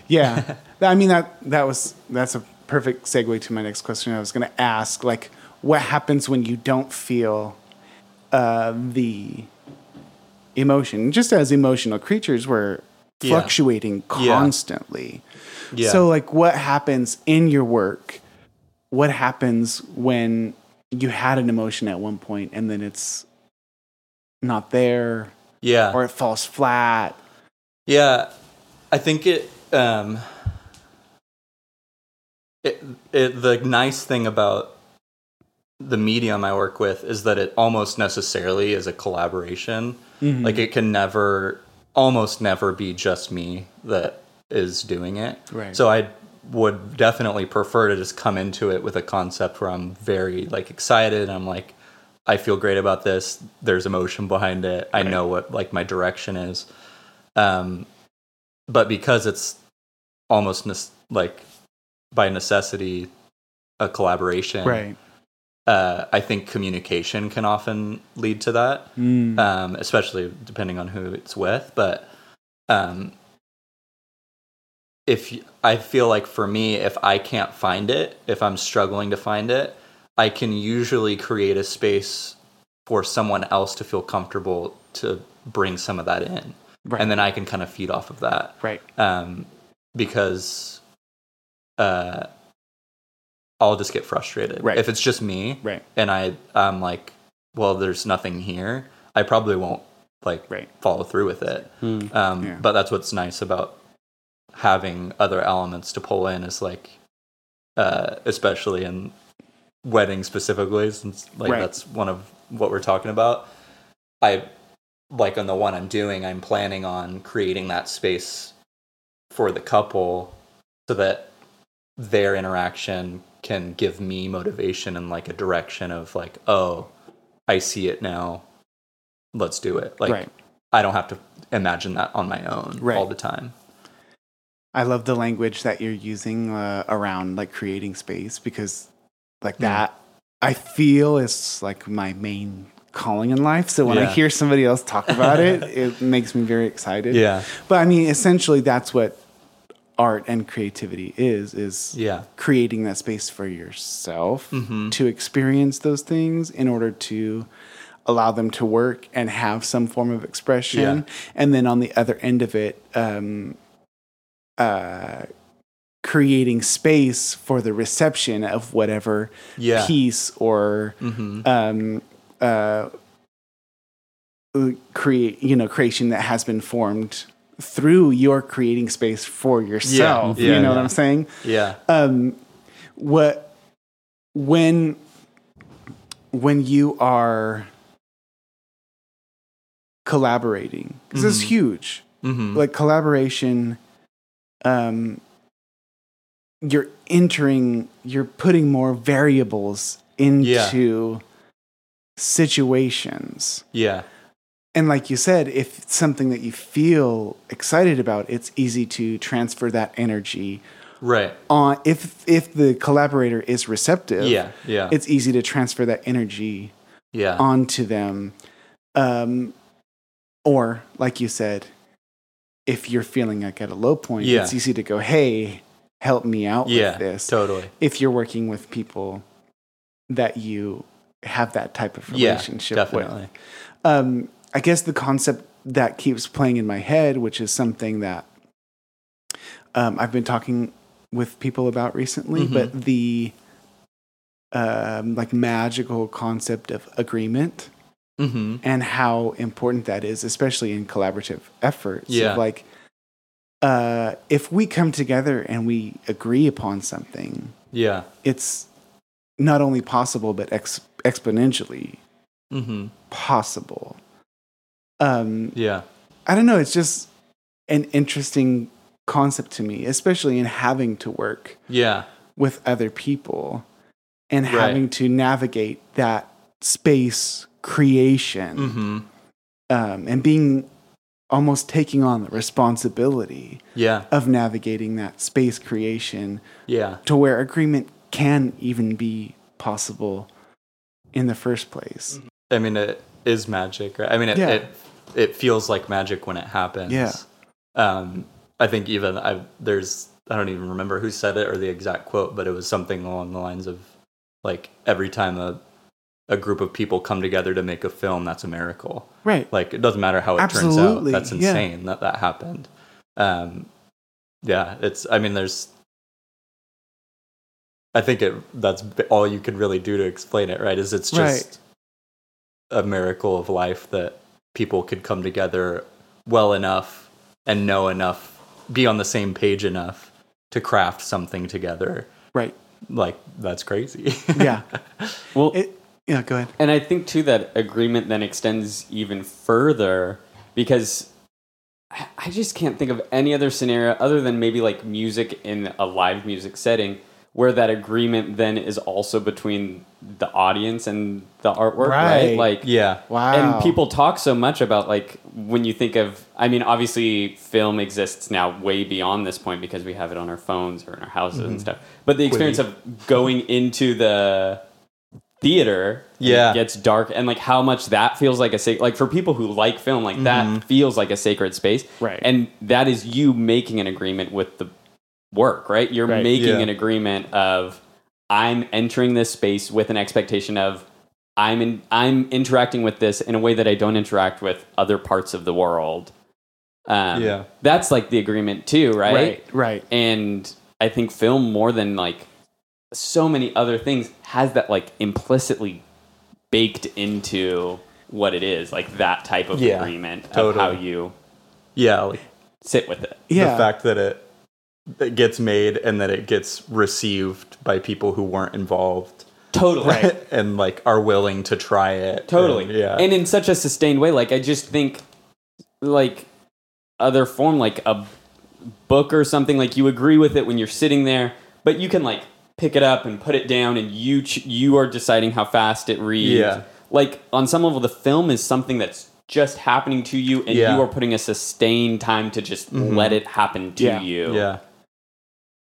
Yeah. I mean that that was that's a perfect segue to my next question. I was going to ask like what happens when you don't feel uh, the emotion. Just as emotional creatures, we're Yeah. fluctuating Yeah. constantly. Yeah. So, like, what happens in your work? What happens when you had an emotion at one point and then it's not there yeah. or it falls flat? Yeah, I think it. Um, it, it the nice thing about the medium I work with is that it almost necessarily is a collaboration. Like it can never, almost never be just me that is doing it. Right. So I would definitely prefer to just come into it with a concept where I'm very like excited. I'm like, I feel great about this. There's emotion behind it. I know what like my direction is. Um, but because it's almost nes- like by necessity a collaboration, Right. uh, I think communication can often lead to that, Mm. um, especially depending on who it's with. But um, if I feel like for me, if I can't find it, if I'm struggling to find it, I can usually create a space for someone else to feel comfortable to bring some of that in, Right. and then I can kind of feed off of that right. um, because uh, I'll just get frustrated Right. if it's just me, Right. and I I'm like, well, there's nothing here. I probably won't like Right. follow through with it. Hmm. Um, Yeah. But that's what's nice about having other elements to pull in is like, uh, especially in weddings specifically, since like Right. that's one of what we're talking about. I like on the one I'm doing, I'm planning on creating that space for the couple so that their interaction can give me motivation and like a direction of like, oh, I see it now. Let's do it. Like right. I don't have to imagine that on my own Right. all the time. I love the language that you're using uh, around like creating space because like that I feel is like my main calling in life. So when I hear somebody else talk about it, it makes me very excited. Yeah. But I mean, essentially, that's what art and creativity is: is Yeah. creating that space for yourself Mhm. to experience those things in order to allow them to work and have some form of expression. Yeah. And then on the other end of it, um, uh, creating space for the reception of whatever Yeah. piece or hmm um, uh, create you know creation that has been formed through your creating space for yourself. yeah, you know what. I'm saying? Yeah. Um, what when when you are collaborating, because this is Mhm. huge. hmm Like collaboration, um, you're entering, you're putting more variables into situations. Yeah. And like you said, if it's something that you feel excited about, it's easy to transfer that energy Right. on. If if the collaborator is receptive, Yeah. Yeah. it's easy to transfer that energy yeah. onto them. Um, or like you said, if you're feeling like at a low point, Yeah. it's easy to go, "Hey, help me out yeah. with this." Totally. If you're working with people that you have that type of Yeah. relationship with. Um, I guess the concept that keeps playing in my head, which is something that um, I've been talking with people about recently, Mhm. but the um, like magical concept of agreement hmm and how important that is, especially in collaborative efforts. of, Yeah. like uh, if we come together and we agree upon something, Yeah. it's not only possible but ex- exponentially hmm possible. Um, Yeah. I don't know. It's just an interesting concept to me, especially in having to work Yeah. with other people and Right. having to navigate that space creation hmm um, and being almost taking on the responsibility Yeah. of navigating that space creation Yeah. to where agreement can even be possible in the first place. I mean, it is magic, right? I mean, it, Yeah. it it feels like magic when it happens. Yeah. Um, I think even I there's I don't even remember who said it or the exact quote, but it was something along the lines of like every time a a group of people come together to make a film, that's a miracle. Right. Like it doesn't matter how it Absolutely, turns out. That's yeah. insane that that happened. Um, yeah, it's. I mean, there's. I think it. That's all you can really do to explain it, right? Is it's just a miracle of life that people could come together well enough and know enough, be on the same page enough to craft something together. Right. Like that's crazy. Yeah. Well, it, yeah. Go ahead. And I think too that agreement then extends even further because I I just can't think of any other scenario other than maybe like music in a live music setting where that agreement then is also between the audience and the artwork, right? Right. Like yeah. Wow. and people talk so much about like when you think of i mean obviously film exists now way beyond this point because we have it on our phones or in our houses Mm-hmm. and stuff but the experience of going into the theater Yeah. it gets dark and like how much that feels like a sac- like for people who like film like that feels like a sacred space Mm-hmm. Right. and that is you making an agreement with the work right you're Right. making Yeah. an agreement of i'm entering this space with an expectation of I'm in, I'm interacting with this in a way that I don't interact with other parts of the world. Um, Yeah. that's like the agreement too, right? Right. Right. And I think film more than like so many other things has that like implicitly baked into what it is, like that type of Yeah, agreement of how you Yeah. Like sit with it. Yeah. the fact that it it gets made and that it gets received by people who weren't involved Totally. and like are willing to try it. Totally. And, yeah. And in such a sustained way. Like I just think like other form, like a book or something, like you agree with it when you're sitting there, but you can like pick it up and put it down and you ch- you are deciding how fast it reads. Yeah. Like on some level the film is something that's just happening to you and Yeah. you are putting a sustained time to just let it happen to Yeah. you yeah.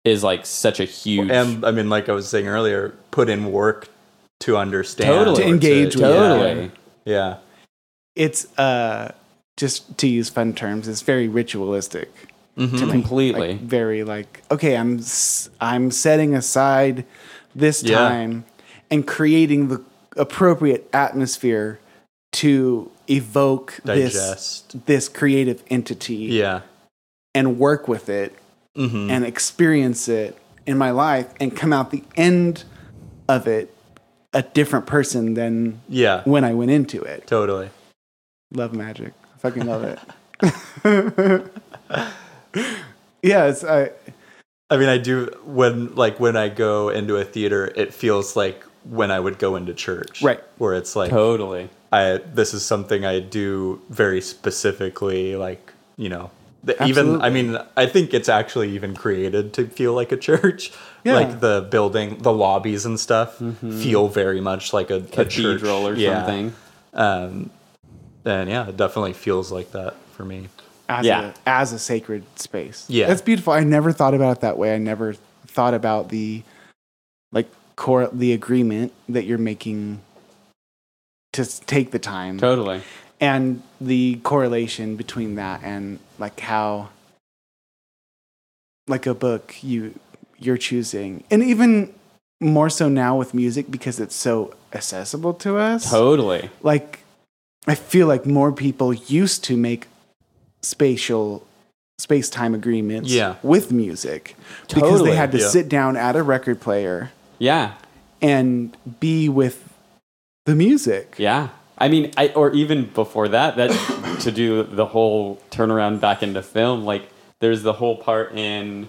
is like such a huge And I mean, like I was saying earlier, put in work to understand, Totally. or To engage with it. totally. Yeah. It's uh, just to use fun terms, it's very ritualistic. Mm-hmm. To me. Completely. Like, very like okay, I'm s- I'm setting aside this Yeah. time and creating the appropriate atmosphere to evoke Digest. this this creative entity Yeah. and work with it Mm-hmm. and experience it in my life and come out the end of it a different person than Yeah. when I went into it. Totally. Love magic. I fucking love it. yeah, it's I I mean, I do when like when I go into a theater, it feels like when I would go into church, Right. Where it's like Totally. I this is something I do very specifically, like you know. The, even I mean, I think it's actually even created to feel like a church. Yeah. Like the building, the lobbies and stuff feel very much like a, a church. Mm-hmm. Cathedral or Yeah. something. Um, and yeah, it definitely feels like that for me. As Yeah. a as a sacred space. Yeah. That's beautiful. I never thought about it that way. I never thought about the like core the agreement that you're making to take the time Totally. and the correlation between that and like how like a book you you're choosing and even more so now with music because it's so accessible to us Totally. like i feel like more people used to make spatial space-time agreements Yeah. with music because they had to yeah. sit down at a record player Yeah. and be with the music Yeah. I mean, I, or even before that, that to do the whole turnaround back into film, like there's the whole part in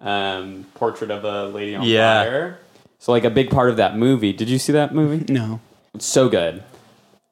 um, Portrait of a Lady on Yeah. Fire. So, like a big part of that movie. Did you see that movie? no It's so good.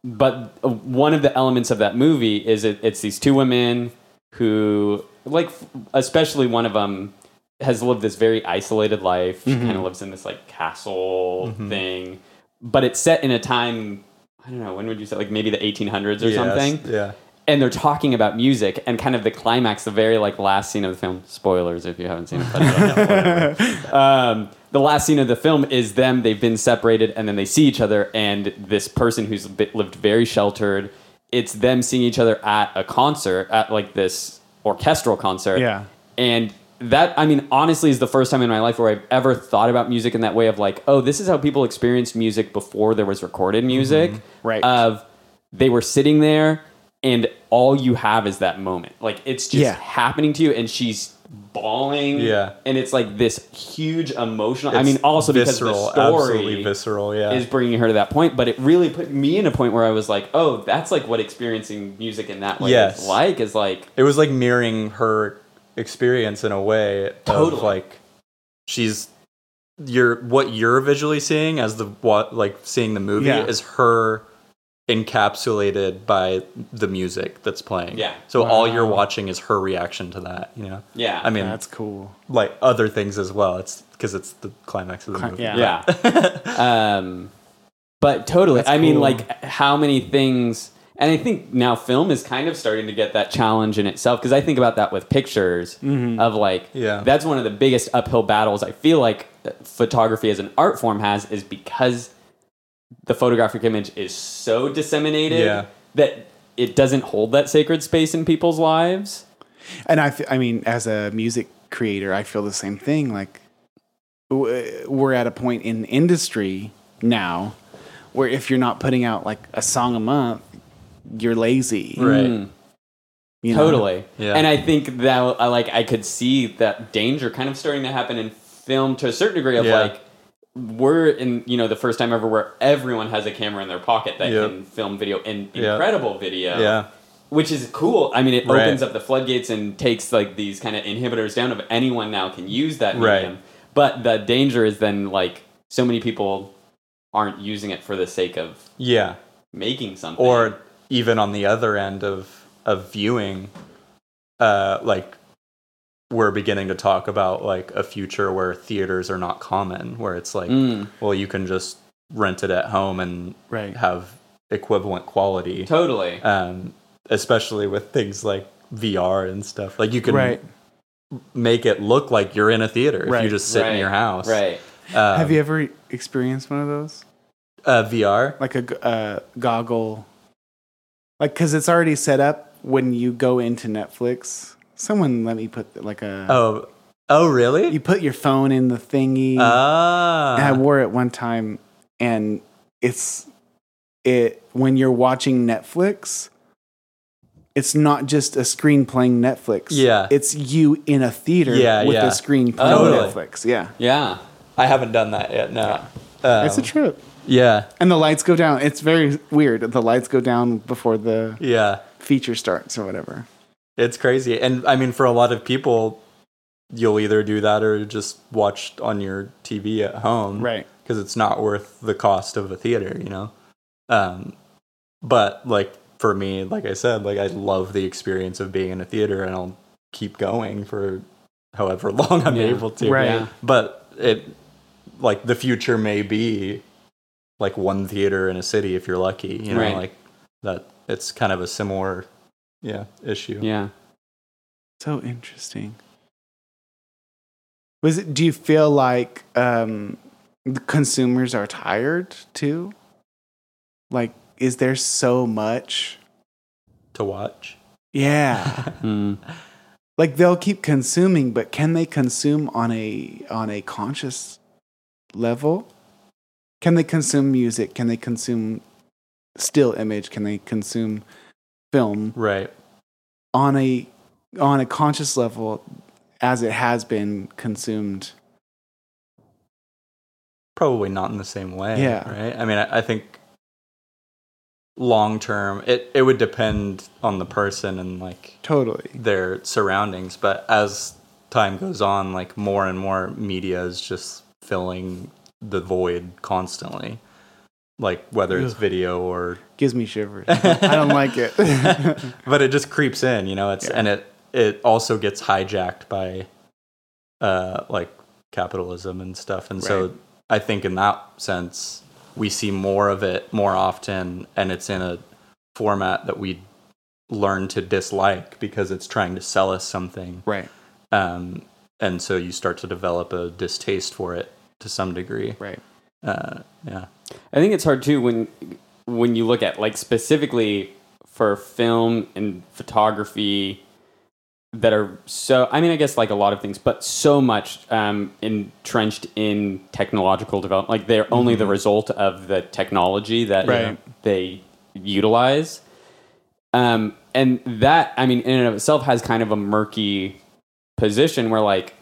But uh, one of the elements of that movie is it, it's these two women who, like, especially one of them has lived this very isolated life. She kind of lives in this like castle thing, but it's set in a time. I don't know when would you say like maybe the 1800s or Yes, something Yeah. And they're talking about music and kind of the climax, the very like last scene of the film. Spoilers if you haven't seen it. Um, the last scene of the film is them. They've been separated, and then they see each other. And this person who's bit- lived very sheltered. It's them seeing each other at a concert, at like this orchestral concert. Yeah. And that I mean, honestly, is the first time in my life where I've ever thought about music in that way of like, oh, this is how people experienced music before there was recorded music. Right. Of they were sitting there, and all you have is that moment. Like it's just Yeah. happening to you, and she's bawling. Yeah. and it's like this huge emotional. I mean, also visceral, because the story absolutely visceral. Yeah, is bringing her to that point, but it really put me in a point where I was like, oh, that's like what experiencing music in that way Yes. is like. Is like it was like mirroring her experience in a way Totally. of like she's you're what you're visually seeing as the what like seeing the movie Yeah. is her encapsulated by the music that's playing. Yeah. So all you're watching is her reaction to that, you know. yeah, I mean, That's cool. like other things as well. It's because it's the climax of the movie. yeah. Yeah. um, but totally. That's I mean, like how many things, and I think now film is kind of starting to get that challenge in itself because I think about that with pictures of like, Yeah. that's one of the biggest uphill battles I feel like uh, photography as an art form has is because the photographic image is so disseminated Yeah. that it doesn't hold that sacred space in people's lives. And I, f- I mean, as a music creator, I feel the same thing. Like, we're at a point in industry now where if you're not putting out like a song a month, you're lazy. Right. Mm. you know? Totally. Yeah. And I think that I like I could see that danger kind of starting to happen in film to a certain degree of Yeah. like we're in you know the first time ever where everyone has a camera in their pocket that Yep. can film video and Yep. incredible video. Yeah. Which is cool. I mean, it Right. opens up the floodgates and takes like these kind of inhibitors down of anyone now can use that Right. medium. But the danger is then like so many people aren't using it for the sake of Yeah. making something. or even on the other end of of viewing uh like we're beginning to talk about like a future where theaters are not common where it's like Mm, well you can just rent it at home and Right. have equivalent quality totally. um especially with things like VR and stuff like you can Right. make it look like you're in a theater if you just sit Right. in your house Right. um, Have you ever experienced one of those? uh, VR Like a uh, goggle? Like, because it's already set up when you go into Netflix. Someone let me put like a. oh oh really You put your phone in the thingy. ah And I wore it one time, and it's it when you're watching Netflix. It's not just a screen playing Netflix. Yeah. it's you in a theater Yeah, with yeah. a screen playing Totally. Netflix. Yeah, Yeah. I haven't done that yet no Um, it's a trip. yeah And the lights go down. It's very weird. The lights go down before the yeah feature starts or whatever. It's crazy. And I mean, for a lot of people, you'll either do that or just watch on your TV at home. Right. Because it's not worth the cost of a theater, you know? Um, but like for me, like I said, like I love the experience of being in a theater and I'll keep going for however long I'm Yeah. able to. Right. Yeah. But it, like the future may be like one theater in a city if you're lucky, you know, Right. like that. It's kind of a similar, yeah, issue. Yeah. So interesting. Was it? Do you feel like um, the consumers are tired too? Like, is there so much? to watch. Yeah. Mm. like they'll keep consuming, but can they consume on a on a conscious level? Can they consume music? Can they consume still image? Can they consume film Right. on a on a conscious level as it has been consumed? Probably not in the same way. Yeah. Right. I mean, I, I think long term, it, it would depend on the person and like Totally. their surroundings. But as time goes on, like more and more media is just filling the void constantly. Like whether it's Ugh. video or Gives me shivers. I don't like it. but it just creeps in, you know. It's Yeah. and it it also gets hijacked by uh like capitalism and stuff, and so I think in that sense we see more of it more often, and it's in a format that we learn to dislike because it's trying to sell us something, right. um, and so you start to develop a distaste for it to some degree. Right. Uh, yeah, I think it's hard too when when you look at like specifically for film and photography that are so I mean I guess like a lot of things, but so much um, entrenched in technological development. Like they're only the result of the technology that Right. they utilize. Um, and that I mean in and of itself has kind of a murky position where like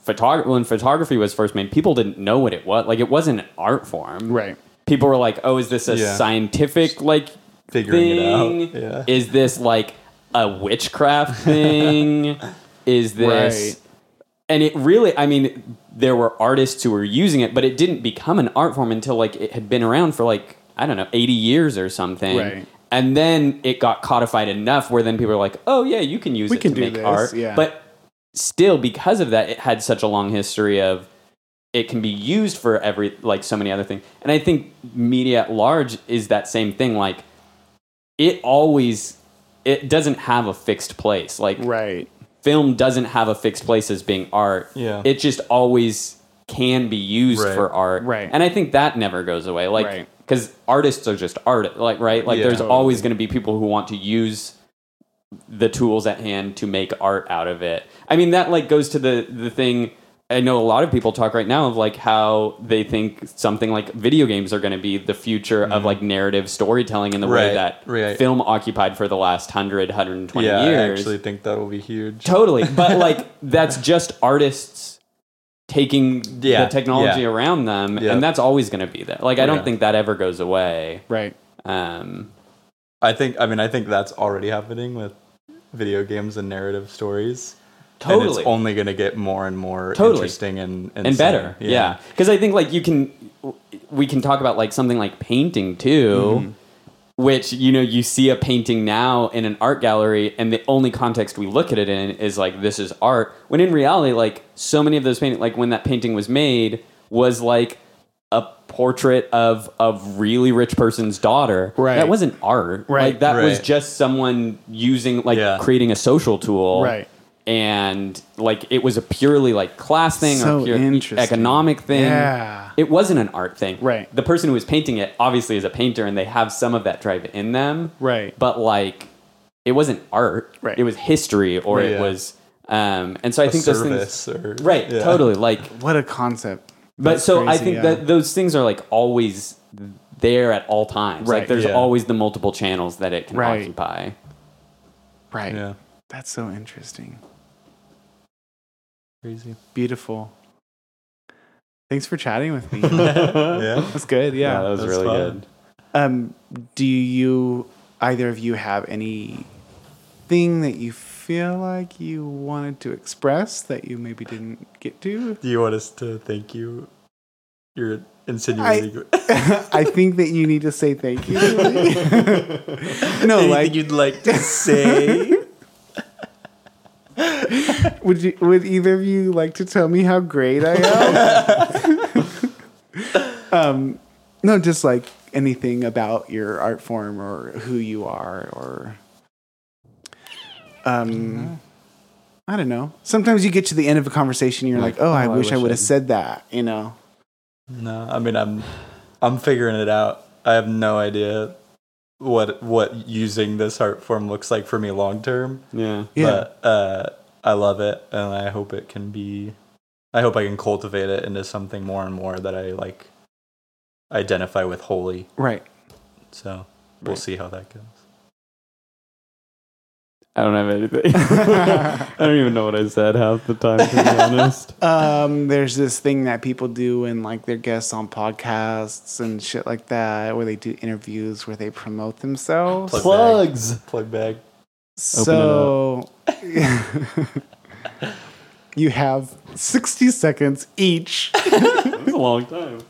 photography when photography was first made, people didn't know what it was. Like it wasn't an art form. Right. People were like, "Oh, is this a Yeah. scientific like Figuring it out, thing? yeah. Is this like a witchcraft thing? is this Right. and it really i mean there were artists who were using it but it didn't become an art form until like it had been around for like i don't know 80 years or something Right. and then it got codified enough where then people are like oh yeah you can use We it can to do make this, art yeah. but still because of that it had such a long history of it can be used for every like so many other things and i think media at large is that same thing like it always it doesn't have a fixed place like Right. film doesn't have a fixed place as being art. Yeah. It just always can be used Right. for art. Right. And I think that never goes away. Like Right. cuz artists are just art like right? Like Yeah. there's Totally. always going to be people who want to use the tools at hand to make art out of it. I mean that like goes to the the thing I know a lot of people talk right now of like how they think something like video games are going to be the future of like narrative storytelling in the way that right. film occupied for the last 100 120 yeah, years. I actually think that will be huge. Totally. But like that's just artists taking Yeah, the technology yeah. around them Yeah. and that's always going to be there. Like I don't Yeah. think that ever goes away. Right. Um I think. I mean, I think that's already happening with video games and narrative stories. And Totally. it's only going to get more and more Totally. interesting and and, and better. Yeah. Cuz I think like you can we can talk about like something like painting too. Mm-hmm. Which you know you see a painting now in an art gallery, and the only context we look at it in is like this is art. When in reality, like so many of those paintings, like when that painting was made, was like a portrait of a really rich person's daughter. Right. That wasn't art. Right. Like that was just someone using like Yeah. creating a social tool. Right. And like it was a purely like class thing So or pure economic thing. Yeah. It wasn't an art thing. Right. The person who was painting it obviously is a painter and they have some of that drive in them. Right. But like it wasn't art. Right. It was history or Right. it Yeah. was um and so I A think those things or Right, yeah. totally. Like What a concept. But That's so I think yeah. that those things are like always there at all times. Right. Like there's Yeah. always the multiple channels that it can Right. occupy. Right. Yeah, That's so interesting. crazy. Beautiful. Thanks for chatting with me. Yeah, That's good. Yeah, Yeah. that was That's really fun. good. Um, do you either of you have any thing that you feel like you wanted to express that you maybe didn't get to? Do you want us to thank you? You're insinuating. I think that you need to say thank you. no, Anything like you'd like to say? would you would either of you like to tell me how great I am? um, no, just like anything about your art form or who you are or um I don't know. Sometimes you get to the end of a conversation and you're like, Like, "Oh, I oh, I wish I wish would have I'd- said that," you know. no, I mean I'm I'm figuring it out. I have no idea what what using this art form looks like for me long term. Yeah. Yeah. But uh, I love it, and I hope it can be. I hope I can cultivate it into something more and more that I like identify with holy. Right. So we'll Right. see how that goes. I don't have anything. I don't even know what I said half the time, to be honest. Um, there's this thing that people do and like their guests on podcasts and shit like that, where they do interviews where they promote themselves. Plug Plugs. bag. Plug bag. So you have 60 seconds each It's a long time.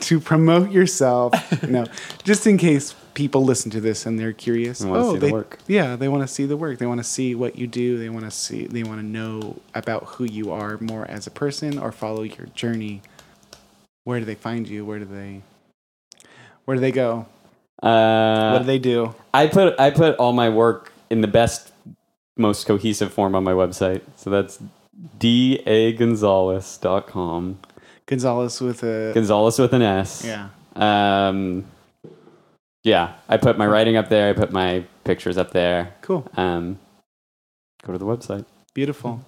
to promote yourself. No, just in case people listen to this and they're curious. And oh, see the they, work. Yeah, they want to see the work. They want to see what you do. They want to see. They want to know about who you are more as a person or follow your journey. Where do they find you? Where do they? Where do they go? Uh, what do they do? I put I put all my work in the best, most cohesive form on my website. So that's dagonzalez.com. Gonzalez with a Gonzalez with an S. yeah. Um, yeah, I put my writing up there. I put my pictures up there. Cool. Um, Go to the website. Beautiful.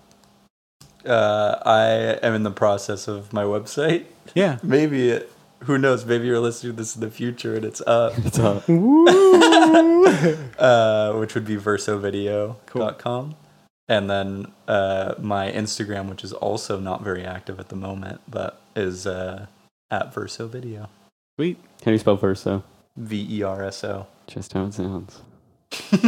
Uh, I am in the process of my website. Yeah. Maybe it, who knows? Maybe you're listening to this in the future and it's up, It's uh, uh, which would be versovideo.com. And then uh, my Instagram, which is also not very active at the moment, but is uh, at Verso Video. Sweet. How do you spell verso? V E R S O. Just how it sounds.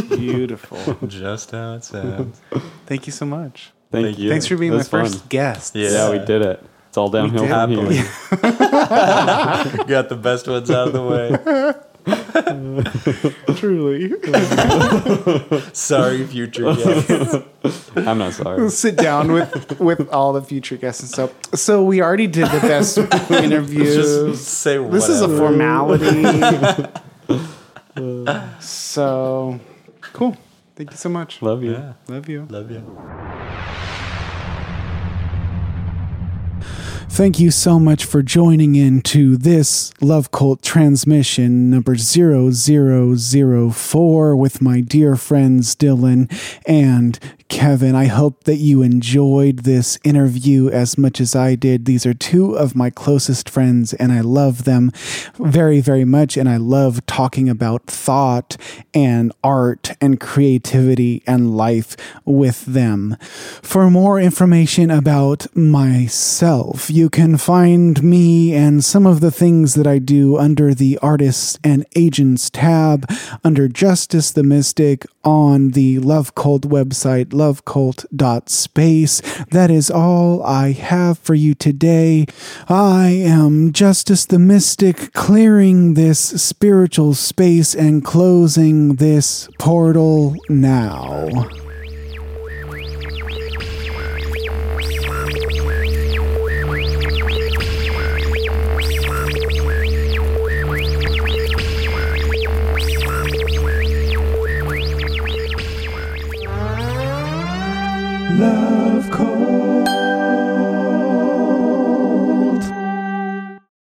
Beautiful. Just how it sounds. Thank you so much. Thank, Thank you. you. Thanks for being my fun. first guest. Yeah. Yeah, we did it. It's all downhill did. from here. Got the best ones out of the way. Truly. Sorry, future guests. I'm not sorry. Sit down with with all the future guests and stuff. So we already did the best interview. Just say this is a formality. so cool. Thank you so much. Love you. Yeah, Love you. love you. Thank you so much for joining in to this Love Cult transmission number 0004 with my dear friends Dylan and Kevin. I hope that you enjoyed this interview as much as I did. These are two of my closest friends and I love them very, very much. And I love talking about thought and art and creativity and life with them. For more information about myself, you can find me and some of the things that I do under the Artists and Agents tab under Justice the Mystic on the Love Cult website, lovecult.space. That is all I have for you today. I am Justice the Mystic, clearing this spiritual space and closing this portal now.